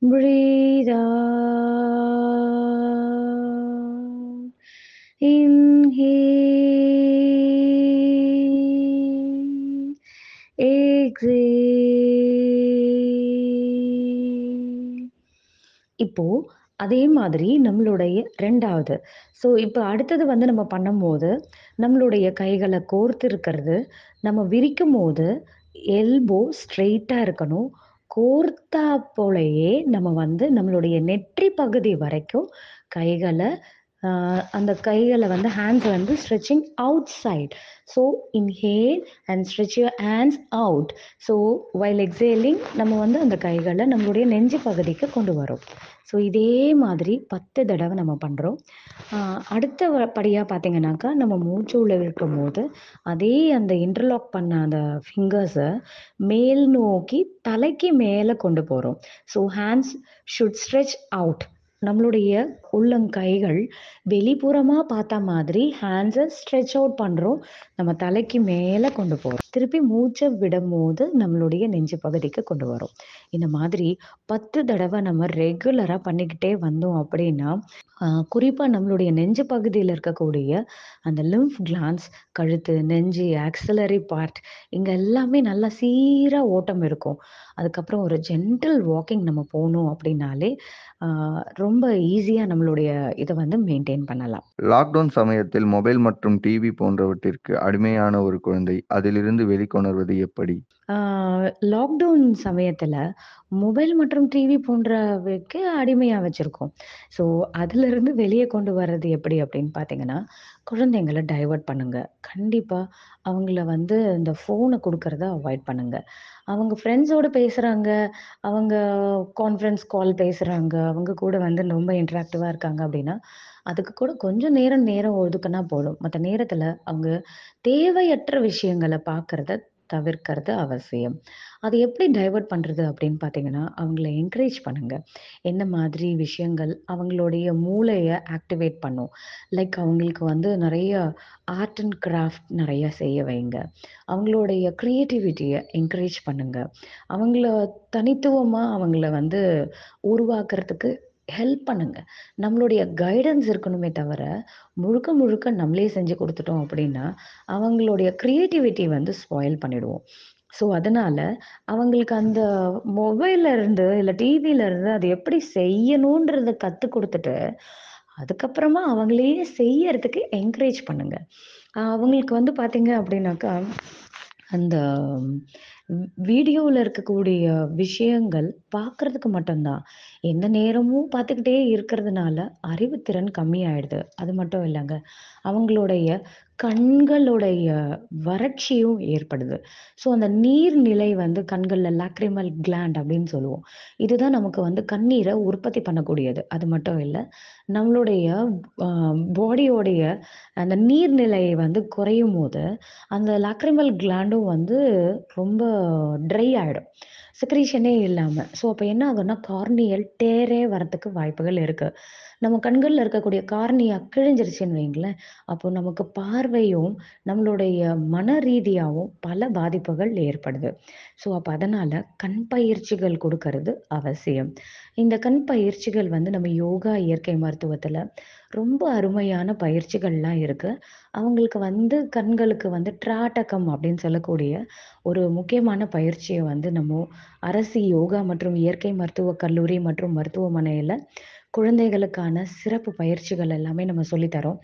breathe out inhale exhale இப்போ அதே மாதிரி நம்மளுடைய ரெண்டாவது. ஸோ இப்போ அடுத்தது வந்து நம்ம பண்ணும்போது நம்மளுடைய கைகளை கோர்த்து இருக்கிறது நம்ம விரிக்கும் போது எல்போ ஸ்ட்ரெயிட்டாக இருக்கணும். கோர்த்தா போலயே நம்ம வந்து நம்மளுடைய நெற்றி பகுதி வரைக்கும் கைகளை அந்த கைகளை வந்து ஹேண்ட்ஸை வந்து stretching outside so inhale and stretch your hands out so while exhaling நம்ம வந்து அந்த கைகளை நம்மளுடைய நெஞ்சு பகுதிக்கு கொண்டு வரோம். ஸோ இதே மாதிரி பத்து தடவை நம்ம பண்ணுறோம் அடுத்த படியாக பார்த்தீங்கனாக்கா பார்த்தீங்கன்னாக்கா நம்ம மூச்சு உள்ள இருக்கும் போது அதே அந்த இன்டர்லாக் பண்ண அந்த ஃபிங்கர்ஸை மேல் நோக்கி தலைக்கு மேலே கொண்டு போகிறோம் so hands should stretch out நம்மளுடைய உள்ளங்கைகள் வெளிப்புறமா பார்த்தா மாதிரி ஹேண்ட்ஸை ஸ்ட்ரெச் அவுட் பண்ணுறோம் நம்ம தலைக்கு மேலே கொண்டு போகிறோம் திருப்பி மூச்சை விடும்போது நம்மளுடைய நெஞ்சு பகுதிக்கு கொண்டு வரோம். இந்த மாதிரி பத்து தடவை நம்ம ரெகுலராக பண்ணிக்கிட்டே வந்தோம் அப்படின்னா குறிப்பாக நம்மளுடைய நெஞ்சு பகுதியில் இருக்கக்கூடிய அந்த லிம்ஃப் கிளான்ஸ் கழுத்து நெஞ்சு ஆக்சலரி பார்ட் இங்கே எல்லாமே நல்லா சீராக ஓட்டம் இருக்கும். அதுக்கப்புறம் ஒரு ஜென்டில் வாக்கிங் நம்ம போகணும் அப்படின்னாலே ஆஹ் ரொம்ப ஈஸியாக நம்மளுடைய இதை வந்து மெயின்டைன் பண்ணலாம். லாக்டவுன் சமயத்தில் மொபைல் மற்றும் டிவி போன்றவற்றிற்கு அடிமையான ஒரு குழந்தை அதிலிருந்து வெளிக்கொணர்வது எப்படி? லாக்டவுன் சமயத்தில் மொபைல் மற்றும் டிவி போன்றவைக்கு அடிமையாக வச்சுருக்கோம். ஸோ அதிலிருந்து வெளியே கொண்டு வர்றது எப்படி அப்படின்னு பார்த்தீங்கன்னா குழந்தைங்களை டைவர்ட் பண்ணுங்க. கண்டிப்பாக அவங்கள வந்து இந்த ஃபோனை கொடுக்கறத அவாய்ட் பண்ணுங்க. அவங்க ஃப்ரெண்ட்ஸோடு பேசுகிறாங்க அவங்க கான்ஃபரன்ஸ் கால் பேசுகிறாங்க அவங்க கூட வந்து ரொம்ப இன்ட்ராக்டிவாக இருக்காங்க அப்படின்னா அதுக்கு கூட கொஞ்சம் நேரம் நேரம் ஒதுக்குனா போதும். மற்ற நேரத்தில் அவங்க தேவையற்ற விஷயங்களை பார்க்குறத தவிர்க்கிறது அவசியம். அது எப்படி டைவர்ட் பண்ணுறது அப்படின்னு பார்த்தீங்கன்னா அவங்கள என்கரேஜ் பண்ணுங்க. என்ன மாதிரி விஷயங்கள் அவங்களுடைய மூளையை ஆக்டிவேட் பண்ணும். லைக் அவங்களுக்கு வந்து நிறைய ஆர்ட் அண்ட் கிராஃப்ட் நிறைய செய்ய வைங்க. அவங்களுடைய க்ரியேட்டிவிட்டியை என்கரேஜ் பண்ணுங்க. அவங்கள தனித்துவமாக அவங்கள வந்து உருவாக்குறதுக்கு ஹெல்ப் பண்ணுங்க. நம்மளுடைய கைடன்ஸ் இருக்கணுமே தவிர முழுக்க முழுக்க நம்மளே செஞ்சு கொடுத்துட்டோம் அப்படின்னா அவங்களுடைய க்ரியேட்டிவிட்டி வந்து ஸ்பாயில் பண்ணிடுவோம். ஸோ அதனால அவங்களுக்கு அந்த மொபைல்ல இருந்து இல்லை டிவியில இருந்து அது எப்படி செய்யணுன்றதை கற்றுக் கொடுத்துட்டு அதுக்கப்புறமா அவங்களே செய்யறதுக்கு என்கரேஜ் பண்ணுங்க. அவங்களுக்கு வந்து பார்த்தீங்க அப்படின்னாக்கா அந்த வீடியோவில் இருக்கக்கூடிய விஷயங்கள் பார்க்கறதுக்கு மட்டும்தான். எந்த நேரமும் பார்த்துக்கிட்டே இருக்கிறதுனால அறிவுத்திறன் கம்மியாயிடுது. அது மட்டும் இல்லைங்க. அவங்களுடைய கண்களுடைய வறட்சியும் ஏற்படுது. ஸோ அந்த நீர்நிலை வந்து கண்களில் லாக்ரிமல் கிளாண்ட் அப்படின்னு சொல்லுவோம். இதுதான் நமக்கு வந்து கண்ணீரை உற்பத்தி பண்ணக்கூடியது. அது மட்டும் இல்லை நம்மளுடைய பாடியோடைய அந்த நீர்நிலையை வந்து குறையும் போது அந்த லாக்ரிமல் கிளாண்டும் வந்து ரொம்ப ட்ரை ஆகிடும் செக்ரீஷனே இல்லாமல் ஸோ அப்போ என்ன ஆகும்னா கார்னியல் டேரே வரத்துக்கு வாய்ப்புகள் இருக்குது நம்ம கண்களில் இருக்கக்கூடிய கார்னியா கிழிஞ்சிருச்சுன்னு வைங்களேன் அப்போ நமக்கு பார்வையும் நம்மளுடைய மன ரீதியாகவும் பல பாதிப்புகள் ஏற்படுது. ஸோ அப்போ அதனால் கண் பயிற்சிகள் கொடுக்கறது அவசியம். இந்த கண் பயிற்சிகள் வந்து நம்ம யோகா இயற்கை மருத்துவத்தில் ரொம்ப அருமையான பயிற்சிகள்லாம் இருக்குது அவங்களுக்கு வந்து கண்களுக்கு வந்து ட்ராட்டகம் அப்படின்னு சொல்லக்கூடிய ஒரு முக்கியமான பயிற்சியை வந்து நம்ம அரசு யோகா மற்றும் இயற்கை மருத்துவ கல்லூரி மற்றும் மருத்துவமனையில் குழந்தைகளுக்கான சிறப்பு பயிற்சிகள் எல்லாமே நம்ம சொல்லித்தரோம்.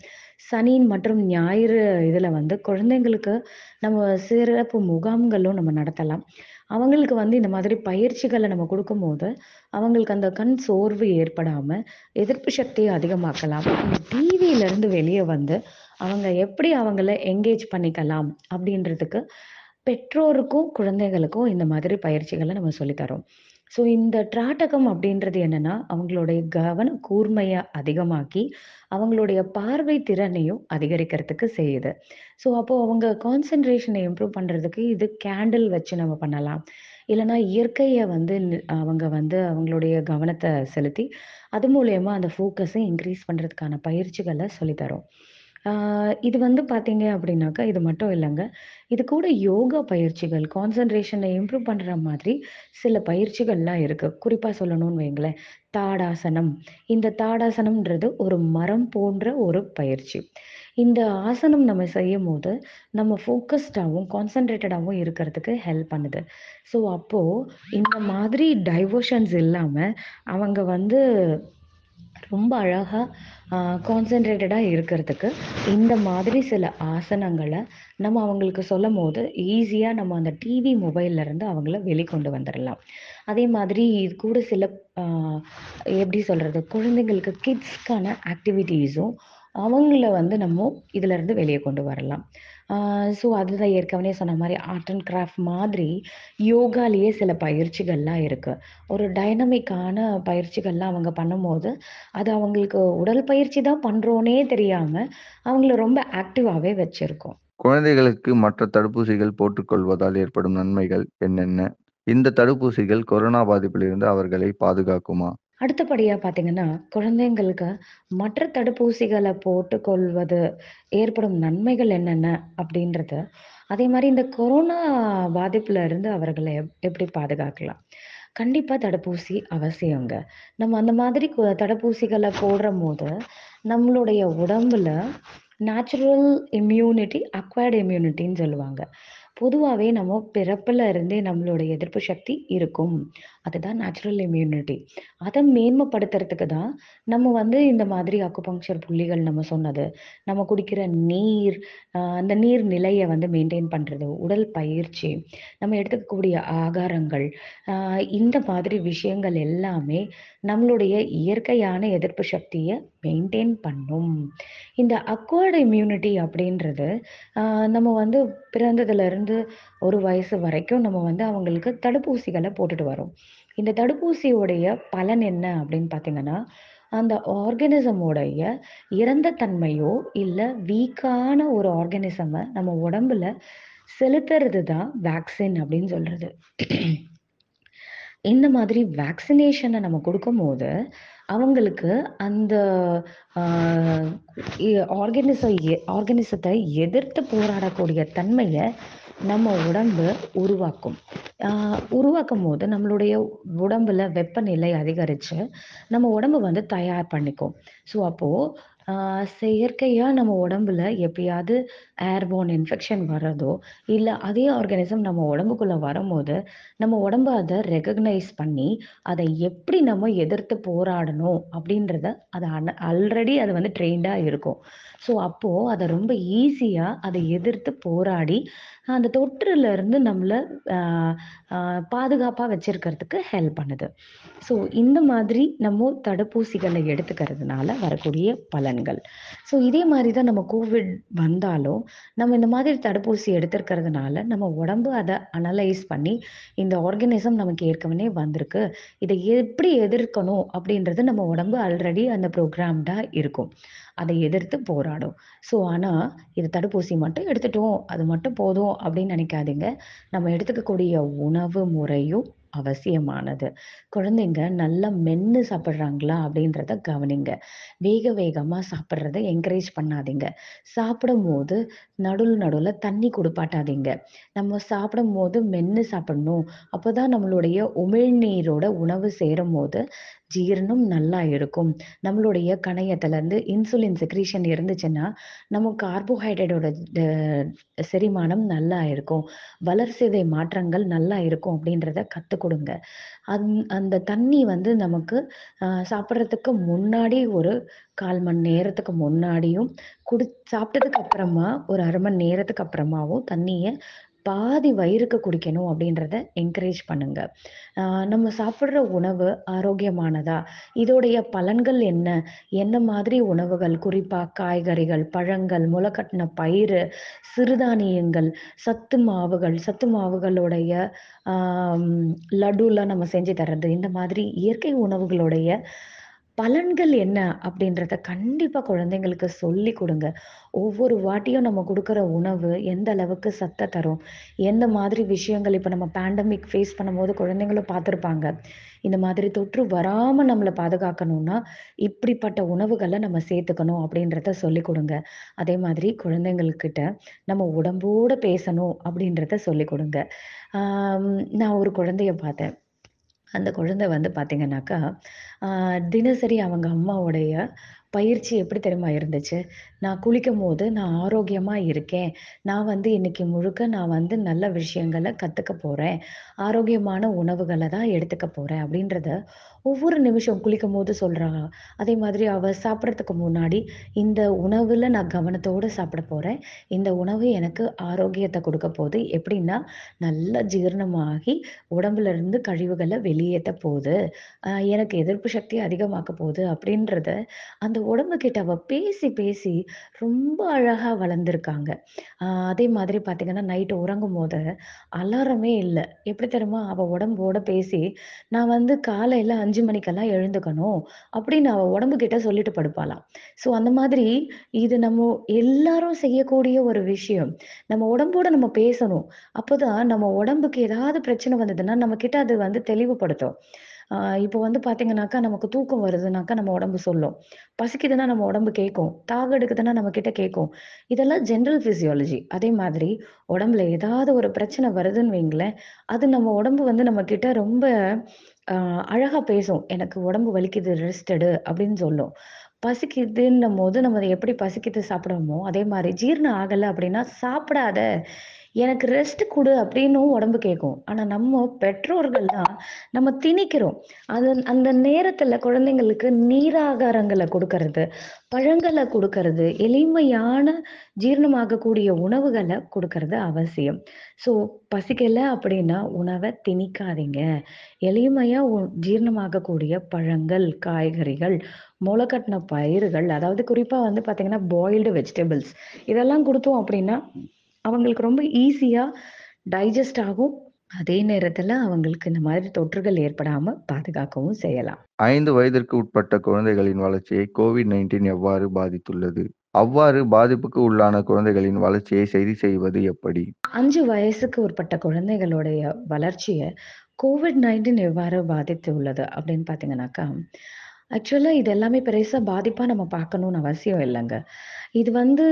சனி மற்றும் ஞாயிறு இதில் வந்து குழந்தைங்களுக்கு நம்ம சிறப்பு முகாம்களும் நம்ம நடத்தலாம். அவங்களுக்கு வந்து இந்த மாதிரி பயிற்சிகளை நம்ம கொடுக்கும்போது அவங்களுக்கு அந்த கண் சோர்வு ஏற்படாமல் எதிர்ப்பு சக்தியை அதிகமாக்கலாம். டிவியில டிவியிலேருந்து வெளியே வந்து அவங்க எப்படி அவங்கள என்கேஜ் பண்ணிக்கலாம் அப்படின்றதுக்கு பெற்றோருக்கும் குழந்தைகளுக்கும் இந்த மாதிரி பயிற்சிகளை நம்ம சொல்லித்தரோம். ஸோ இந்த ட்ராட்டகம் அப்படின்றது என்னன்னா அவங்களுடைய கவன கூர்மையை அதிகமாக்கி அவங்களுடைய பார்வை திறனையும் அதிகரிக்கிறதுக்கு செய்யுது. ஸோ அப்போது அவங்க கான்சென்ட்ரேஷனை இம்ப்ரூவ் பண்ணுறதுக்கு இது கேண்டில் வச்சு நம்ம பண்ணலாம். இல்லைனா இயற்கையை வந்து அவங்க வந்து அவங்களுடைய கவனத்தை செலுத்தி அது மூலயமா அந்த ஃபோக்கஸை இன்க்ரீஸ் பண்ணுறதுக்கான பயிற்சிகளை சொல்லித்தரோம் இது வந்து பார்த்தீங்க அப்படின்னாக்கா இது மட்டும் இல்லைங்க. இது கூட யோகா பயிற்சிகள் கான்சன்ட்ரேஷனை இம்ப்ரூவ் பண்ணுற மாதிரி சில பயிற்சிகள்லாம் இருக்குது குறிப்பாக சொல்லணும்னு வைங்களேன் தாடாசனம். இந்த தாடாசனம்ன்றது ஒரு மரம் போன்ற ஒரு பயிற்சி. இந்த ஆசனம் நம்ம செய்யும் போது நம்ம ஃபோக்கஸ்டாகவும் கான்சன்ட்ரேட்டடாகவும் இருக்கிறதுக்கு ஹெல்ப் பண்ணுது. ஸோ அப்போது இந்த மாதிரி டைவர்ஷன்ஸ் இல்லாமல் அவங்க வந்து ரொம்ப அழகாக கான்சென்ட்ரேட்டடாக இருக்கிறதுக்கு இந்த மாதிரி சில ஆசனங்களை நம்ம அவங்களுக்கு சொல்லும் போது ஈஸியாக நம்ம அந்த டிவி மொபைல்லேருந்து அவங்கள வெளிக்கொண்டு வந்துடலாம். அதே மாதிரி இது கூட சில எப்படி சொல்கிறது குழந்தைங்களுக்கு கிட்ஸ்க்கான ஆக்டிவிட்டீஸும் அவங்கள வந்து நம்ம இதிலேருந்து வெளியே கொண்டு வரலாம். ஸோ அதுதான் ஏற்கனவே சொன்ன மாதிரி ஆர்ட் அண்ட் கிராஃப்ட் மாதிரி யோகாலேயே சில பயிற்சிகள்லாம் இருக்குது ஒரு டைனமிக்கான பயிற்சிகள்லாம் அவங்க பண்ணும்போது அது அவங்களுக்கு உடல் பயிற்சி தான் பண்ணுறோன்னே தெரியாமல் அவங்கள ரொம்ப ஆக்டிவாகவே வச்சுருக்கோம். குழந்தைகளுக்கு மற்ற தடுப்பூசிகள் போட்டுக்கொள்வதால் ஏற்படும் நன்மைகள் என்னென்ன? இந்த தடுப்பூசிகள் கொரோனா பாதிப்பிலிருந்து அவர்களை பாதுகாக்குமா? அடுத்தபடியா பார்த்தீங்கன்னா, குழந்தைங்களுக்கு மற்ற தடுப்பூசிகளை போட்டுக்கொள்வது ஏற்படும் நன்மைகள் என்னென்ன அப்படின்றது, அதே மாதிரி இந்த கொரோனா பாதிப்புல இருந்து அவர்களை எப் எப்படி பாதுகாக்கலாம்? கண்டிப்பா தடுப்பூசி அவசியங்க. நம்ம அந்த மாதிரி தடுப்பூசிகளை போடுற போடுறம்போது, நம்மளுடைய உடம்புல நேச்சுரல் இம்யூனிட்டி, அக்வயர்ட் இம்யூனிட்டின்னு சொல்லுவாங்க. பொதுவாகவே நம்ம பிறப்புல இருந்தே நம்மளுடைய எதிர்ப்பு சக்தி இருக்கும். அதுதான் நேச்சுரல் இம்யூனிட்டி. அதை மேன்மைப்படுத்துறதுக்கு தான் நம்ம வந்து இந்த மாதிரி அக்குபங்க்சர் புள்ளிகள் நம்ம சொன்னது, நம்ம குடிக்கிற நீர், அந்த நீர் நிலையை வந்து மெயின்டைன் பண்ணுறது உடல் பயிற்சி, நம்ம எடுத்துக்கக்கூடிய ஆகாரங்கள், இந்த மாதிரி விஷயங்கள் எல்லாமே நம்மளுடைய இயற்கையான எதிர்ப்பு சக்தியை மெயின்டெயின் பண்ணும். இந்த அக்வர்டு இம்யூனிட்டி அப்படின்றது, நம்ம வந்து பிறந்ததுலேருந்து ஒரு வயசு வரைக்கும் நம்ம வந்து அவங்களுக்கு தடுப்பூசிகளை போட்டுட்டு வரோம். இந்த தடுப்பூசியோடைய பலன் என்ன அப்படின்னு பார்த்தீங்கன்னா, அந்த ஆர்கனிசமோடைய இறந்த தன்மையோ, இல்லை வீக்கான ஒரு ஆர்கனிசமை நம்ம உடம்புல செலுத்துறது தான் வேக்சின் அப்படின்னு சொல்றது. இந்த மாதிரி வேக்சினேஷனை நம்ம கொடுக்கும் போது அவங்களுக்கு அந்த ஆர்கனிச எ எதிர்த்து போராடக்கூடிய தன்மையை நம்ம உடம்பு உருவாக்கும். உருவாக்கும் போது நம்மளுடைய உடம்புல வெப்பநிலை அதிகரித்து நம்ம உடம்பு வந்து தயார் பண்ணிக்கும். ஸோ அப்போது ஆ செயற்கையா நம்ம உடம்புல எப்பயாவது ஏர்போன் இன்ஃபெக்ஷன் வர்றதோ, இல்ல அதே ஆர்கானிசம் நம்ம உடம்புக்குள்ள வரும்போது, நம்ம உடம்பு அத ரெகக்னைஸ் பண்ணி, அத எப்படி நம்ம எதிர்த்து போராடணும் அப்படின்றத அது அன ஆல்ரெடி அது வந்து ட்ரெயின்டா இருக்கும். ஸோ அப்போ அத ரொம்ப ஈஸியா அத எதிர்த்து போராடி, அந்த தொற்றுலருந்து இருந்து நம்மளை பாதுகாப்பாக வச்சிருக்கிறதுக்கு ஹெல்ப் பண்ணுது. ஸோ இந்த மாதிரி நம்ம தடுப்பூசிகளை எடுத்துக்கிறதுனால வரக்கூடிய பலன்கள். ஸோ இதே மாதிரி தான் நம்ம கோவிட் வந்தாலும், நம்ம இந்த மாதிரி தடுப்பூசி எடுத்துருக்கிறதுனால நம்ம உடம்பு அதை அனலைஸ் பண்ணி, இந்த ஆர்கனிசம் நமக்கு ஏற்கனவே வந்திருக்கு. இதை எப்படி எதிர்க்கணும் அப்படின்றது நம்ம உடம்பு ஆல்ரெடி அந்த ப்ரோக்ராம்டாக இருக்கும். அதை எதிர்த்து போராடும். ஸோ ஆனால் இது தடுப்பூசி மட்டும் எடுத்துட்டோம், அது மட்டும் போதும் அப்படின்னு நினைக்காதீங்க நம்ம எடுத்துக்கக்கூடிய உணவு முறையும் அவசியமானது. குழந்தைங்க நல்லா மென்று சாப்பிட்றாங்களா அப்படின்றத கவனிங்க. வேக வேகமாக சாப்பிட்றத என்கரேஜ் பண்ணாதீங்க. சாப்பிடும்போது நடுவில் நடுவில் தண்ணி குடுப்பாட்டாதீங்க. நம்ம சாப்பிடும்போது மென்று சாப்பிடணும். அப்பதான் நம்மளுடைய உமிழ்நீரோட உணவு சேரும் போது ஜீரணம் நல்லா இருக்கும். நம்மளுடைய கணையத்திலருந்து இன்சுலின் செக்ரீஷன் இருந்துச்சுன்னா, நம்ம கார்போஹைட்ரேட்டோட செரிமானம் நல்லா இருக்கும். வளர்சிதை மாற்றங்கள் நல்லா இருக்கும் அப்படின்றத கற்றுக் கொடுங்க அந் அந்த தண்ணி வந்து நமக்கு சாப்பிட்றதுக்கு முன்னாடி ஒரு 1/4 மணி நேரத்துக்கு முன்னாடியும், குடி சாப்பிட்டதுக்கு அப்புறமா ஒரு அரை மணி நேரத்துக்கு அப்புறமாவும் தண்ணியை பாதி வயிறுக்கு குடிக்கணும் அப்படின்றத என்கரேஜ் பண்ணுங்க. நம்ம சாப்பிட்ற உணவு ஆரோக்கியமானதா? இதோடைய பலன்கள் என்ன? என்ன மாதிரி உணவுகள்? குறிப்பா காய்கறிகள், பழங்கள், முளைக்கட்டின பயிறு, சிறுதானியங்கள், சத்து மாவுகள், சத்து மாவுகளுடைய ஆம் நம்ம செஞ்சு தர்றது. இந்த மாதிரி இயற்கை உணவுகளுடைய பலன்கள் என்ன? அப்படின்றத கண்டிப்பா குழந்தைங்களுக்கு சொல்லிக் கொடுங்க ஒவ்வொரு வாட்டியும் நம்ம கொடுக்குற உணவு எந்த அளவுக்கு சத்தை தரும்? எந்த மாதிரி விஷயங்கள் இப்ப நம்ம பேண்டமிக் ஃபேஸ் பண்ணும்போது குழந்தைங்களும் பார்த்துருப்பாங்க. இந்த மாதிரி தொற்று வராம நம்மள பாதுகாக்கணும்னா, இப்படிப்பட்ட உணவுகளை நம்ம சேர்த்துக்கணும் அப்படின்றத சொல்லிக் கொடுங்க அதே மாதிரி குழந்தைங்கள்கிட்ட நம்ம உடம்போட பேசணும் அப்படின்றத சொல்லி கொடுங்க நான் ஒரு குழந்தைய பார்த்தேன். அந்த குழந்தை வந்து பார்த்தீங்கன்னாக்கா, தினசரி அவங்க அம்மாவுடைய பயிற்சி எப்படி தெரியுமா இருந்துச்சு? நான் குளிக்கும் போது நான் ஆரோக்கியமா இருக்கேன். நான் வந்து இன்னைக்கு முழுக்க நான் வந்து நல்ல விஷயங்களை கத்துக்க போறேன். ஆரோக்கியமான உணவுகளை தான் எடுத்துக்க போறேன் அப்படின்றத ஒவ்வொரு நிமிஷம் குளிக்கும் போது சொல்றா. அதே மாதிரி அவ சாப்பிட்றதுக்கு முன்னாடி, இந்த உணவுல நான் கவனத்தோட சாப்பிட போறேன். இந்த உணவு எனக்கு ஆரோக்கியத்தை கொடுக்க போகுது எப்படின்னா, நல்லா ஜீரணமாகி உடம்புல இருந்து கழிவுகளை வெளியேற்ற போகுது எனக்கு எதிர்ப்பு சக்தி அதிகமாக்க போகுது அப்படின்றத, அந்த உடம்புகிட்ட அவ பேசி பேசி ரொம்ப அழகா வளர்ந்துருக்காங்க. அதே மாதிரி பார்த்தீங்கன்னா, நைட்டு உறங்கும் போது அலாரமே இல்லை எப்படி தெரியுமா? அவ உடம்போட பேசி, நான் வந்து காலையில அஞ்சு மணிக்கெல்லாம் எழுந்துக்கணும். அப்படின்னு அவ உடம்புகிட்ட சொல்லிட்டு படுப்பாளாம். ஸோ அந்த மாதிரி இது நம்ம எல்லாரும் செய்யக்கூடிய ஒரு விஷயம். நம்ம உடம்போட நம்ம பேசணும். அப்போதான் நம்ம உடம்புக்கு ஏதாவது பிரச்சனை வந்ததுன்னா, நம்ம கிட்ட அது வந்து தெளிவுபடுத்தும். ஆஹ் இப்போ வந்து பார்த்தீங்கன்னாக்கா, நமக்கு தூக்கம் வருதுனாக்கா நம்ம உடம்பு சொல்லும். பசிக்குதுன்னா நம்ம உடம்பு கேட்கும். தாக எடுக்குதுன்னா நம்ம கிட்ட கேட்கும். இதெல்லாம் ஜென்ரல் பிசியாலஜி. அதே மாதிரி உடம்புல ஏதாவது ஒரு பிரச்சனை வருதுன்னு வைங்களேன், அது நம்ம உடம்பு வந்து நம்ம கிட்ட ரொம்ப அ அழகா பேசும். "எனக்கு உடம்பு வலிக்குது, ரெஸ்ட் எடு" அப்படின்னு சொல்லும். பசிக்குதுன்னும் போது நம்ம அதை எப்படி பசிக்குது சாப்பிடுவோமோ அதே மாதிரி ஜீரணம் ஆகலை அப்படின்னா, "சாப்பிடாத, எனக்கு ரெஸ்ட் குடு" அப்படின்னும் உடம்பு கேட்கும். ஆனா நம்ம பெற்றோர்கள் தான் நம்ம திணிக்கிறோம். அது அந்த நேரத்துல குழந்தைங்களுக்கு நீராகாரங்களை கொடுக்கறது பழங்களை கொடுக்கறது எளிமையான ஜீரணமாகக்கூடிய உணவுகளை கொடுக்கறது அவசியம். ஸோ பசிக்கல அப்படின்னா உணவை திணிக்காதீங்க. எளிமையா உ ஜீரணமாகக்கூடிய பழங்கள், காய்கறிகள், முளைக்கட்டின பயிர்கள், அதாவது குறிப்பா வந்து பார்த்தீங்கன்னா, பாயில்டு வெஜிடபிள்ஸ் இதெல்லாம் கொடுத்தோம் அப்படின்னா, அவங்களுக்கு ரொம்ப ஈஸியா டைஜஸ்ட் ஆகும். அதே நேரத்துல அவங்களுக்கு இந்த மாதிரி தொற்றுகள் ஏற்படாம பாதுகாக்கவும் செய்யலாம். 5 வயதிற்கு உட்பட்ட குழந்தைகளின் வளர்ச்சியை கோவிட்-19 எவ்வாறு பாதித்துள்ளது? அவ்வாறு பாதிப்புக்கு உள்ளான குழந்தைகளின் வளர்ச்சியை சரி செய்வது எப்படி? 5 வயசுக்கு உட்பட்ட குழந்தைகளுடைய வளர்ச்சிய கோவிட்-19 எவ்வாறு பாதித்துள்ளது அப்படின்னு பார்த்தீங்கன்னாக்கா, ஆக்சுவலா இது எல்லாமே பெருசா பாதிப்பா நம்ம பார்க்கணும்னு அவசியம் இல்லங்க. இது வந்து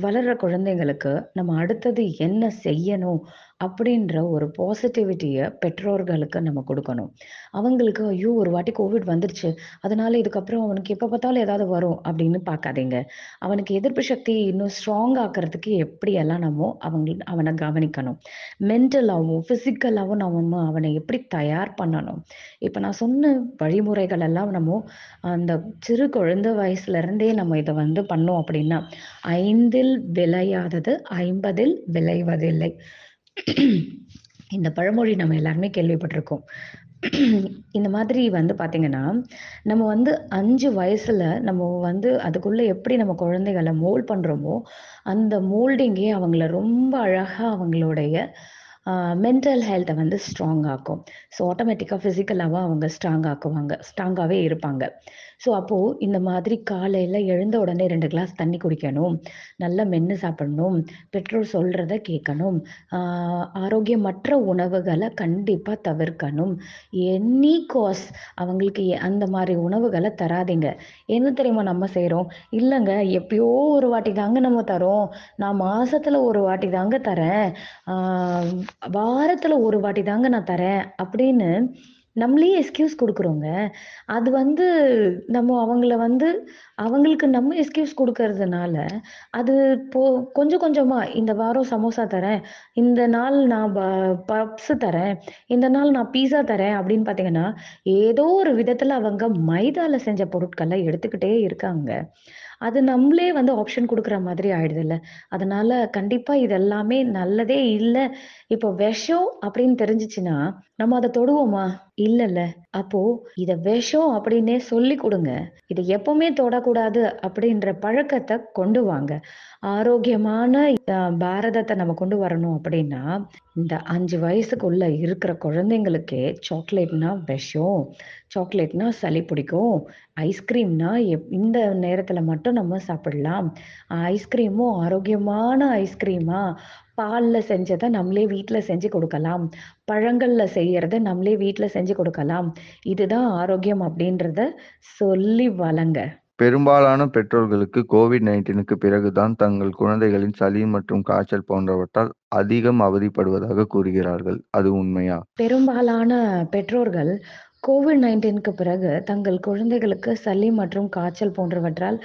வளர்ற குழந்தைங்களுக்கு நம்ம அடுத்தது என்ன செய்யணும் அப்படின்ற ஒரு பாசிட்டிவிட்டியை பெற்றோர்களுக்கு நம்ம கொடுக்கணும் அவங்களுக்கு ஐயோ! ஒரு வாட்டி கோவிட் வந்துருச்சு. அதனால இதுக்கப்புறம் அவனுக்கு எப்போ பார்த்தாலும் ஏதாவது வரும் அப்படின்னு பார்க்காதீங்க. அவனுக்கு எதிர்ப்பு சக்தி இன்னும் ஸ்ட்ராங் ஆக்குறதுக்கு எப்படியெல்லாம் நம்ம அவங்க அவனை கவனிக்கணும். மென்டலாகவும் ஃபிசிக்கலாகவும் நம்ம அவனை எப்படி தயார் பண்ணணும். இப்போ நான் சொன்ன வழிமுறைகள் எல்லாம் நம்ம அந்த சிறு குழந்தை வயசுல இருந்தே நம்ம இதை வந்து பண்ணோம் அப்படின்னா, "ஐந்தில் விளையாதது ஐம்பதில் விளைவதில்லை." இந்த பழமொழி நம்ம எல்லாருமே கேள்விப்பட்டிருக்கோம். இந்த மாதிரி வந்து பார்த்தீங்கன்னா, நம்ம வந்து அஞ்சு வயசுல நம்ம வந்து அதுக்குள்ள எப்படி நம்ம குழந்தைகளை மோல்ட் பண்றோமோ, அந்த மோல்டிங்கே அவங்கள ரொம்ப அழகா அவங்களுடைய மென்டல் ஹெல்த்தை வந்து ஸ்ட்ராங் ஆக்கும். ஸோ ஆட்டோமேட்டிக்காக ஃபிசிக்கலாகவும் அவங்க ஸ்ட்ராங் ஆக்குவாங்க. ஸ்ட்ராங்காகவே இருப்பாங்க. ஸோ அப்போது இந்த மாதிரி காலையில் எழுந்த உடனே ரெண்டு கிளாஸ் தண்ணி குடிக்கணும். நல்லா மென்று சாப்பிடணும். பெற்றோர் சொல்கிறத கேட்கணும். ஆரோக்கியமற்ற உணவுகளை கண்டிப்பாக தவிர்க்கணும். எனி காஸ் அவங்களுக்கு எ அந்த மாதிரி உணவுகளை தராதீங்க. என்ன தெரியுமா நம்ம செய்கிறோம் இல்லைங்க எப்பயோ ஒரு வாட்டி தாங்க நம்ம தரோம் நான் மாதத்தில் ஒரு வாட்டி தாங்க தரேன். வாரத்தில் ஒரு வாட்டி தாங்க நான் தரேன்." அப்படின்னு நம்மளே எஸ்கியூஸ் கொடுக்குறோங்க அது வந்து நம்ம அவங்கள வந்து அவங்களுக்கு நம்ம எஸ்கியூஸ் குடுக்கறதுனால, அது இப்போ கொஞ்சம் கொஞ்சமா இந்த வாரம் சமோசா தரேன். இந்த நாள் நான் ப பப்ஸ் தரேன். இந்த நாள் நான் பீஸா தரேன் அப்படின்னு பார்த்தீங்கன்னா, ஏதோ ஒரு விதத்துல அவங்க மைதால செஞ்ச பொருட்களை எடுத்துக்கிட்டே இருக்காங்க. அது நம்மளே வந்து ஆப்ஷன் கொடுக்குற மாதிரி ஆயிடுது இல்ல அதனால கண்டிப்பா இது எல்லாமே நல்லதே இல்ல. இப்போ விஷம் அப்படின்னு தெரிஞ்சுச்சுன்னா, நம்ம அதை தொடுவோமா? இல்லல்ல. அப்போ இத விஷம் அப்படின்னே சொல்லிக் கொடுங்க இதை எப்பவுமே தொடக்கூடாது அப்படின்ற பழக்கத்தை கொண்டு வாங்க. ஆரோக்கியமான பாரதத்தை நம்ம கொண்டு வரணும் அப்படின்னா, இந்த அஞ்சு வயசுக்குள்ள இருக்கிற குழந்தைங்களுக்கே சாக்லேட்னா விஷம். சாக்லேட்னா சளி பிடிக்கும். ஐஸ்கிரீம்னா எப் இந்த நேரத்துல மட்டும் நம்ம சாப்பிடலாம். ஐஸ்கிரீமும் ஆரோக்கியமான ஐஸ்கிரீமா, பால்ல செஞ்சத நம்மளே வீட்ல செஞ்சு கொடுக்கலாம். பழங்கள்ல செய்யறத நம்மளே வீட்ல செஞ்சு கொடுக்கலாம். இதுதான் ஆரோக்கியம் அப்படின்றத சொல்லி வளங்க. பெரும்பாலான பெற்றோர்களுக்கு கோவிட்-19க்கு பிறகு தான் தங்கள் குழந்தைகளின் சளி மற்றும் காய்ச்சல் போன்றவற்றால் அதிகம் அவதிப்படுவதாக கூறுகிறார்கள். அது உண்மையா? பெரும்பாலான பெற்றோர்கள் கோவிட்-19க்கு பிறகு தங்கள் குழந்தைகளுக்கு சளி மற்றும் காய்ச்சல் போன்றவற்றால்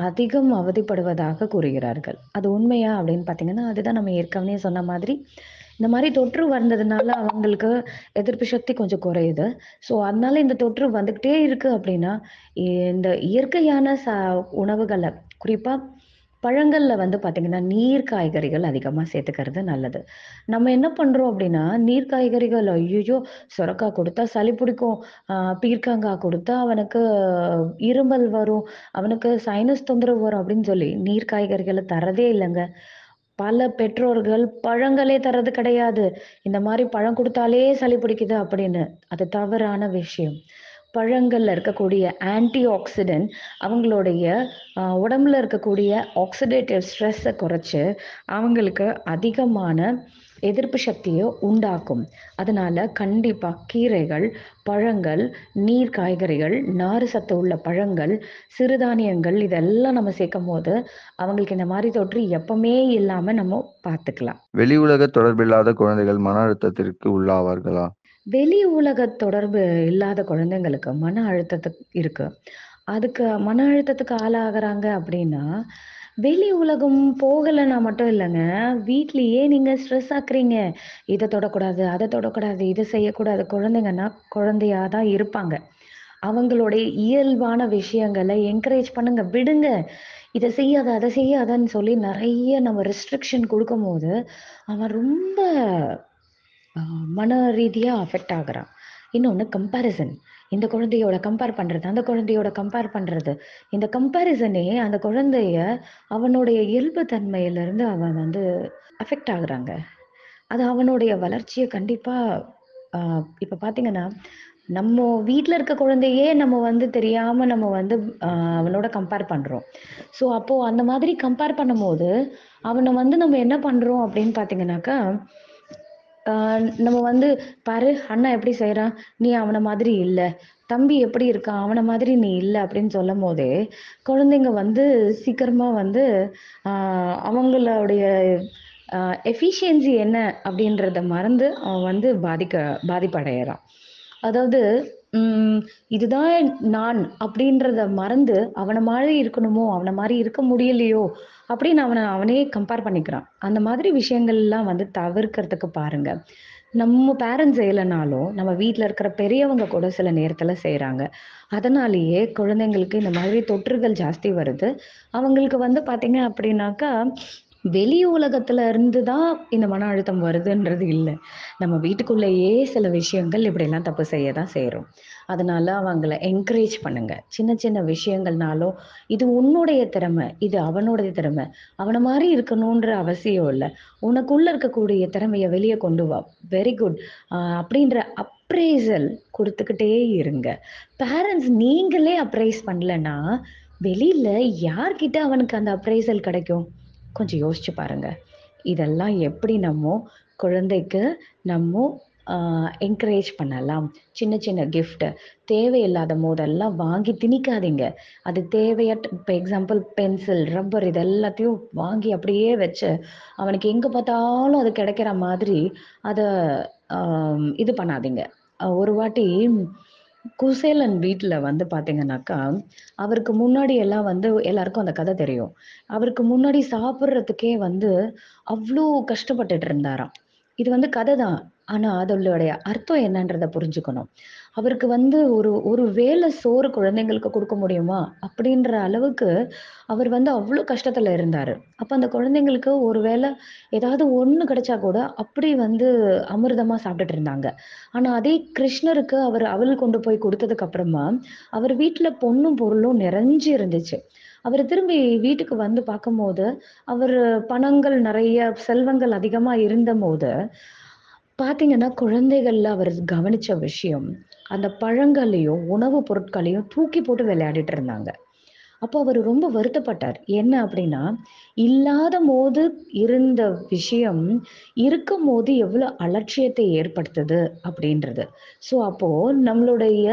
அதிகம் அவதிப்படுவதாக கூறுகிறார்கள். அது உண்மையா அப்படின்னு பார்த்தீங்கன்னா, அதுதான் நம்ம ஏற்கனவே சொன்ன மாதிரி, இந்த மாதிரி தொற்று வந்ததுனால அவங்களுக்கு எதிர்ப்பு சக்தி கொஞ்சம் குறையுது. ஸோ அதனால இந்த தொற்று வந்துகிட்டே இருக்கு அப்படின்னா, இந்த இயற்கையான ச உணவுகளை குறிப்பா பழங்கள்ல வந்து பார்த்தீங்கன்னா, நீர் காய்கறிகள் அதிகமா சேர்த்துக்கிறது நல்லது. நம்ம என்ன பண்றோம் அப்படின்னா, நீர் காய்கறிகள் ஐயோ சுரக்காய் கொடுத்தா சளி பிடிக்கும். பீர்க்காங்காய் கொடுத்தா அவனுக்கு இருமல் வரும். அவனுக்கு சைனஸ் தொந்தரவு வரும் அப்படின்னு சொல்லி நீர் காய்கறிகளை தரதே இல்லைங்க பல பெற்றோர்கள் பழங்களே தரது கிடையாது. இந்த மாதிரி பழம் கொடுத்தாலே சளி பிடிக்குது அப்படின்னு. அது தவறான விஷயம். பழங்கள்ல இருக்கக்கூடிய ஆன்டி ஆக்சிடென்ட் அவங்களுடைய உடம்புல இருக்கக்கூடிய ஆக்சிடேட்டிவ் ஸ்ட்ரெஸ்ஸை குறைச்சி அவங்களுக்கு அதிகமான எதிர்ப்பு சக்தியை உண்டாக்கும். அதனால கண்டிப்பாக கீரைகள் பழங்கள் நீர் காய்கறிகள் நார் சத்து உள்ள பழங்கள் சிறுதானியங்கள் இதெல்லாம் நம்ம சேர்க்கும் போது அவங்களுக்கு இந்த மாதிரி தொற்று எப்பவுமே இல்லாம நம்ம பார்த்துக்கலாம். வெளி உலக தொடர்பில்லாத குழந்தைகள் மன அழுத்தத்திற்கு உள்ளாவார்களா? வெளி உலக தொடர்பு இல்லாத குழந்தைங்களுக்கு மன அழுத்தத்துக்கு இருக்கு. அதுக்கு மன அழுத்தத்துக்கு ஆளாகிறாங்க அப்படின்னா வெளி உலகம் போகலைன்னா மட்டும் இல்லைங்க. வீட்லயே நீங்க ஸ்ட்ரெஸ் ஆக்குறீங்க. இதை தொடக்கூடாது அதை தொடக்கூடாது இதை செய்யக்கூடாது. குழந்தைங்கன்னா குழந்தையா தான் இருப்பாங்க. அவங்களுடைய இயல்பான விஷயங்களை என்கரேஜ் பண்ணுங்க. விடுங்க. இதை செய்யாத அதை செய்யாதன்னு சொல்லி நிறைய நம்ம ரெஸ்ட்ரிக்ஷன் கொடுக்கும் போது அவன் ரொம்ப மன ரீதியாக அஃபெக்ட் ஆகுறான். இன்னொன்று கம்பேரிசன் இந்த குழந்தையோட கம்பேர் பண்ணுறது அந்த குழந்தையோட கம்பேர் பண்ணுறது இந்த கம்பேரிசனே அந்த குழந்தைய அவனுடைய இயல்பு தன்மையிலிருந்து அவன் வந்து அஃபெக்ட் ஆகுறாங்க. அது அவனுடைய வளர்ச்சியை கண்டிப்பாக இப்போ பார்த்தீங்கன்னா நம்ம வீட்டில் இருக்க குழந்தையே நம்ம வந்து தெரியாமல் நம்ம வந்து அவனோட கம்பேர் பண்ணுறோம் ஸோ அப்போது அந்த மாதிரி கம்பேர் பண்ணும்போது அவனை வந்து நம்ம என்ன பண்ணுறோம் அப்படின்னு பார்த்தீங்கன்னாக்கா நம்ம வந்து பாரு அண்ணா எப்படி செய்கிறான் நீ அவனை மாதிரி இல்ல. தம்பி எப்படி இருக்கான்? அவனை மாதிரி நீ இல்ல அப்படின்னு சொல்லும் போதே குழந்தைங்க வந்து சீக்கிரமா வந்து ஆஹ் அவங்களுடைய எஃபிஷியன்சி என்ன அப்படின்றத மறந்து அவன் வந்து பாதிக்க பாதிப்படைகிறான் அதாவது உம் இதுதான் நான் அப்படின்றத மறந்து அவனை மாதிரி இருக்கணுமோ அவனை மாதிரி இருக்க முடியலையோ அப்படின்னு அவனை அவனே கம்பேர் பண்ணிக்கிறான். அந்த மாதிரி விஷயங்கள் எல்லாம் வந்து தவிர்க்கிறதுக்கு பாருங்க. நம்ம பேரண்ட்ஸ் செய்யலைனாலும் நம்ம வீட்டில் இருக்கிற பெரியவங்க கூட சில நேரத்துல செய்கிறாங்க அதனாலேயே குழந்தைங்களுக்கு இந்த மாதிரி தொற்றுகள் ஜாஸ்தி வருது. அவங்களுக்கு வந்து பாத்தீங்க அப்படின்னாக்கா வெளி உலகத்துல இருந்து தான் இந்த மன அழுத்தம் வருதுன்றது இல்லை. நம்ம வீட்டுக்குள்ளேயே சில விஷயங்கள் இப்படியெல்லாம் தப்பு செய்ய தான் செய்கிறோம் அதனால அவங்கள என்கரேஜ் பண்ணுங்க. சின்ன சின்ன விஷயங்கள்னாலும் இது உன்னுடைய திறமை இது அவனுடைய திறமை. அவனை மாதிரி இருக்கணுன்ற அவசியம் இல்லை. உனக்குள்ள இருக்கக்கூடிய திறமையை வெளியே கொண்டு வா. வெரி குட் அப்படின்ற அப்ரைசல் கொடுத்துக்கிட்டே இருங்க. பேரண்ட்ஸ் நீங்களே அப்ரைஸ் பண்ணலன்னா வெளியில யார்கிட்ட அவனுக்கு அந்த அப்ரைசல் கிடைக்கும்? கொஞ்சம் யோசிச்சு பாருங்க. இதெல்லாம் எப்படி நம்ம குழந்தைக்கு நம்ம என்கரேஜ் பண்ணலாம்? சின்ன சின்ன கிஃப்ட்டு தேவையில்லாத போதெல்லாம் வாங்கி திணிக்காதீங்க. அது தேவையற்ற இப்போ எக்ஸாம்பிள் பென்சில் ரப்பர் இது எல்லாத்தையும் வாங்கி அப்படியே வச்சு அவனுக்கு எங்கே பார்த்தாலும் அது கிடைக்கிற மாதிரி அதை இது பண்ணாதீங்க. ஒரு வாட்டி குசேலன் வீட்டில் வந்து பார்த்தீங்கன்னாக்கா அவருக்கு முன்னாடி எல்லாம் வந்து எல்லாருக்கும் அந்த கதை தெரியும். அவருக்கு முன்னாடி சாப்பிட்றதுக்கே வந்து அவ்வளோ கஷ்டப்பட்டுட்டு இருந்தாராம். இது வந்து கதை தான் ஆனா அதோடைய அர்த்தம் என்னன்றதை புரிஞ்சுக்கணும். அவருக்கு வந்து ஒரு ஒரு வேளை சோறு குழந்தைங்களுக்கு கொடுக்க முடியுமா? அப்படின்ற அளவுக்கு அவர் வந்து அவ்வளோ கஷ்டத்துல இருந்தாரு. அப்ப அந்த குழந்தைங்களுக்கு ஒரு வேளை ஏதாவது ஒண்ணு கிடைச்சா கூட அப்படி வந்து அமிர்தமா சாப்பிட்டுட்டு இருந்தாங்க. ஆனா அதே கிருஷ்ணருக்கு அவர் அவள் கொண்டு போய் கொடுத்ததுக்கு அப்புறமா அவர் வீட்டுல பொண்ணும் பொருளும் நிறைஞ்சு இருந்துச்சு. அவர் திரும்பி வீட்டுக்கு வந்து பார்க்கும்போது அவர் பணங்கள் நிறைய செல்வங்கள் அதிகமா இருந்த போது பார்த்தீங்கன்னா குழந்தைகள்ல அவர் கவனிச்ச விஷயம் அந்த பழங்களையும் உணவுப் பொருட்களையும் தூக்கி போட்டு விளையாடிட்டு இருந்தாங்க. அப்போ அவர் ரொம்ப வருத்தப்பட்டார். என்ன அப்படின்னா இல்லாத போது இருந்த விஷயம் இருக்கும் போது எவ்வளோ அலட்சியத்தை ஏற்படுத்துது அப்படின்றது. ஸோ அப்போ நம்மளுடைய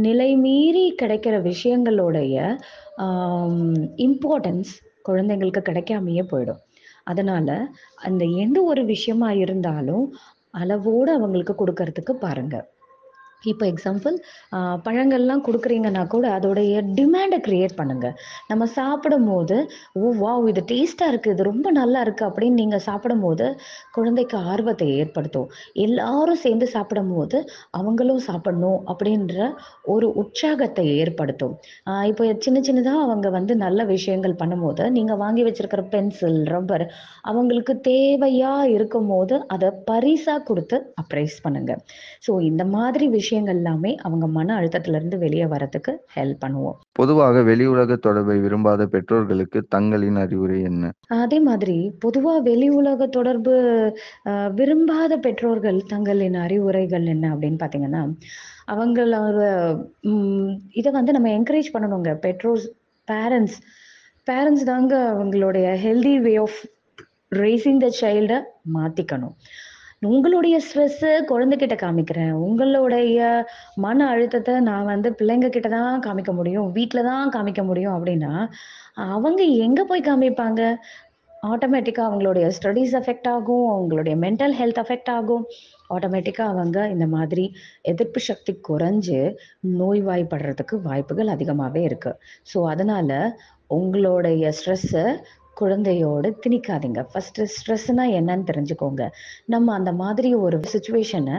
நிலை மீறி கிடைக்கிற விஷயங்களுடைய இம்பார்ட்டன்ஸ் குழந்தைங்களுக்கு கிடைக்காமையே போயிடும். அதனால அந்த எந்த ஒரு விஷயமா இருந்தாலும் அளவோடு அவங்களுக்கு கொடுக்கறதுக்கு பாருங்கள் இப்போ எக்ஸாம்பிள் பழங்கள்லாம் கொடுக்குறீங்கன்னா கூட அதோடைய டிமாண்டை கிரியேட் பண்ணுங்க. நம்ம சாப்பிடும் போது ஓ வா இது டேஸ்ட்டாக இருக்குது இது ரொம்ப நல்லா இருக்குது அப்படின்னு நீங்கள் சாப்பிடும் போது குழந்தைக்கு ஆர்வத்தை ஏற்படுத்தும். எல்லாரும் சேர்ந்து சாப்பிடும் போது அவங்களும் சாப்பிடணும் அப்படின்ற ஒரு உற்சாகத்தை ஏற்படுத்தும். இப்போ சின்ன சின்னதாக அவங்க வந்து நல்ல விஷயங்கள் பண்ணும்போது நீங்கள் வாங்கி வச்சிருக்கிற பென்சில் ரப்பர் அவங்களுக்கு தேவையாக இருக்கும் போது அதை பரிசாக கொடுத்து அப்ரைஸ் பண்ணுங்க. ஸோ இந்த மாதிரி விஷயம் விஷயங்கள் எல்லாமே அவங்க மன அழுத்தத்துல இருந்து வெளியே வரதுக்கு ஹெல்ப் பண்ணுவோம். பொதுவாக வெளி உலக தொடர்பை விரும்பாத பெற்றோர்களுக்கு தங்களின் அறிவுரை என்ன? அதே மாதிரி பொதுவா வெளி உலக தொடர்பு விரும்பாத பெற்றோர்கள் தங்களின் அறிவுரைகள் என்ன அப்படின்னு பாத்தீங்கன்னா அவங்களோட இதை வந்து நம்ம என்கரேஜ் பண்ணணுங்க. பெற்றோர்ஸ் பேரண்ட்ஸ் பேரண்ட்ஸ் தாங்க அவங்களுடைய healthy way of raising the சைல்டை மாற்றிக்கணும் உங்களுடைய ஸ்ட்ரெஸ்ஸு குழந்தைகிட்ட காமிக்கிறேன். உங்களுடைய மன அழுத்தத்தை நான் வந்து பிள்ளைங்க கிட்ட தான் காமிக்க முடியும். வீட்டில் தான் காமிக்க முடியும் அப்படின்னா அவங்க எங்கே போய் காமிப்பாங்க? ஆட்டோமேட்டிக்காக அவங்களுடைய ஸ்டடீஸ் அஃபெக்ட் ஆகும். அவங்களுடைய மென்டல் ஹெல்த் அஃபெக்ட் ஆகும். ஆட்டோமேட்டிக்காக அவங்க இந்த மாதிரி எதிர்ப்பு சக்தி குறைஞ்சு நோய்வாய்ப்படுறதுக்கு வாய்ப்புகள் அதிகமாகவே இருக்குது ஸோ அதனால் உங்களுடைய ஸ்ட்ரெஸ்ஸை குழந்தையோடு திணிக்காதீங்க. ஃபஸ்ட்டு ஸ்ட்ரெஸ்னால் என்னன்னு தெரிஞ்சுக்கோங்க. நம்ம அந்த மாதிரி ஒரு சுச்சுவேஷனை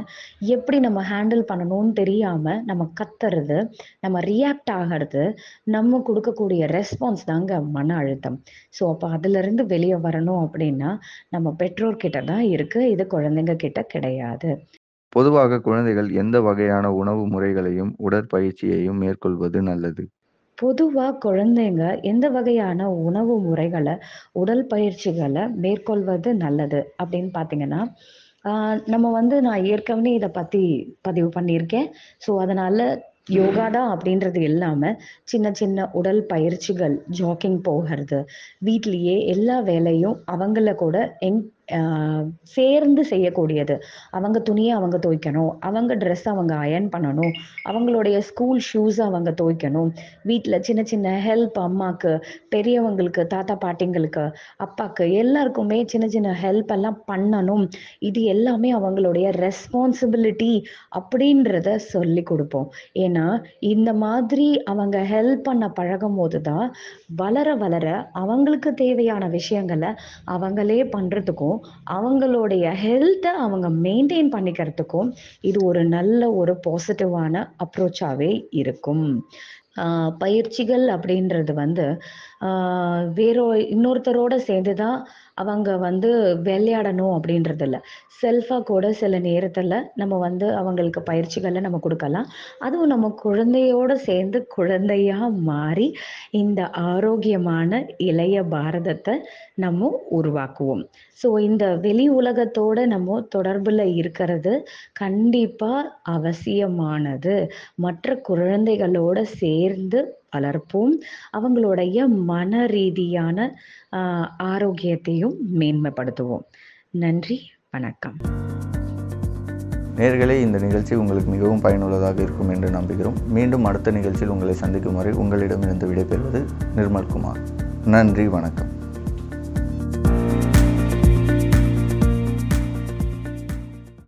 எப்படி நம்ம ஹேண்டில் பண்ணணும்னு தெரியாமல் நம்ம கத்துறது நம்ம ரியாக்ட் ஆகிறது நம்ம கொடுக்கக்கூடிய ரெஸ்பான்ஸ் தாங்க மன அழுத்தம். ஸோ அப்போ அதுலேருந்து வெளியே வரணும் அப்படின்னா நம்ம பெற்றோர்கிட்ட தான் இருக்குது இது குழந்தைங்க கிட்ட கிடையாது. பொதுவாக குழந்தைகள் எந்த வகையான உணவு முறைகளையும் உடற்பயிற்சியையும் மேற்கொள்வது நல்லது? பொதுவாக குழந்தைங்க எந்த வகையான உணவு முறைகளை உடல் பயிற்சிகளை மேற்கொள்வது நல்லது அப்படின்னு பார்த்தீங்கன்னா நம்ம வந்து நான் ஏற்கனவே இதை பற்றி பதிவு பண்ணியிருக்கேன். ஸோ அதனால் யோகா தான் அப்படின்றது இல்லாமல் சின்ன சின்ன உடல் பயிற்சிகள் ஜாக்கிங் போகிறது வீட்லேயே எல்லா வேலையும் அவங்கள கூட எங் சேர்ந்து செய்யக்கூடியது. அவங்க துணியை அவங்க துவைக்கணும். அவங்க ட்ரெஸ் அவங்க அயர்ன் பண்ணணும். அவங்களுடைய ஸ்கூல் ஷூஸை அவங்க துவைக்கணும். வீட்டில் சின்ன சின்ன ஹெல்ப் அம்மாக்கு பெரியவங்களுக்கு தாத்தா பாட்டிங்களுக்கு அப்பாக்கு எல்லாருக்குமே சின்ன சின்ன ஹெல்ப் எல்லாம் பண்ணணும். இது எல்லாமே அவங்களுடைய ரெஸ்பான்சிபிலிட்டி அப்படின்றத சொல்லி கொடுப்போம். ஏன்னா இந்த மாதிரி அவங்க ஹெல்ப் பண்ண பழகும் போது தான் வளர வளர அவங்களுக்கு தேவையான விஷயங்களை அவங்களே பண்ணுறதுக்கும் அவங்களுடைய ஹெல்த்தை அவங்க மெயின்டைன் பண்ணிக்கிறதுக்கும் இது ஒரு நல்ல ஒரு பாசிட்டிவான அப்ரோச்சாகவே இருக்கும். ஆஹ் பயிற்சிகள் அப்படின்றது வந்து வேறோ இன்னொருத்தரோட சேர்ந்து தான் அவங்க வந்து விளையாடணும் அப்படின்றது இல்லை செல்ஃபாக கூட சில நேரத்தில் நம்ம வந்து அவங்களுக்கு பயிற்சிகளை நம்ம கொடுக்கலாம். அதுவும் நம்ம குழந்தையோட சேர்ந்து குழந்தையாக மாறி இந்த ஆரோக்கியமான இளைய பாரதத்தை நம்ம உருவாக்குவோம். ஸோ இந்த வெளி உலகத்தோட நம்ம தொடர்பில் இருக்கிறது கண்டிப்பாக அவசியமானது. மற்ற குழந்தைகளோட சேர்ந்து வளர்ப்போம் அவங்களுடைய மன ரீதியான ஆரோக்கியத்தையும் மேன்மைப்படுத்துவோம். நன்றி வணக்கம். நேர்களே இந்த நிகழ்ச்சி உங்களுக்கு மிகவும் பயனுள்ளதாக இருக்கும் என்று நம்புகிறோம். மீண்டும் அடுத்த நிகழ்ச்சியில் உங்களை சந்திக்கும் வரை உங்களிடமிருந்து விடைபெறுவது நிர்மல்குமார் நன்றி வணக்கம்.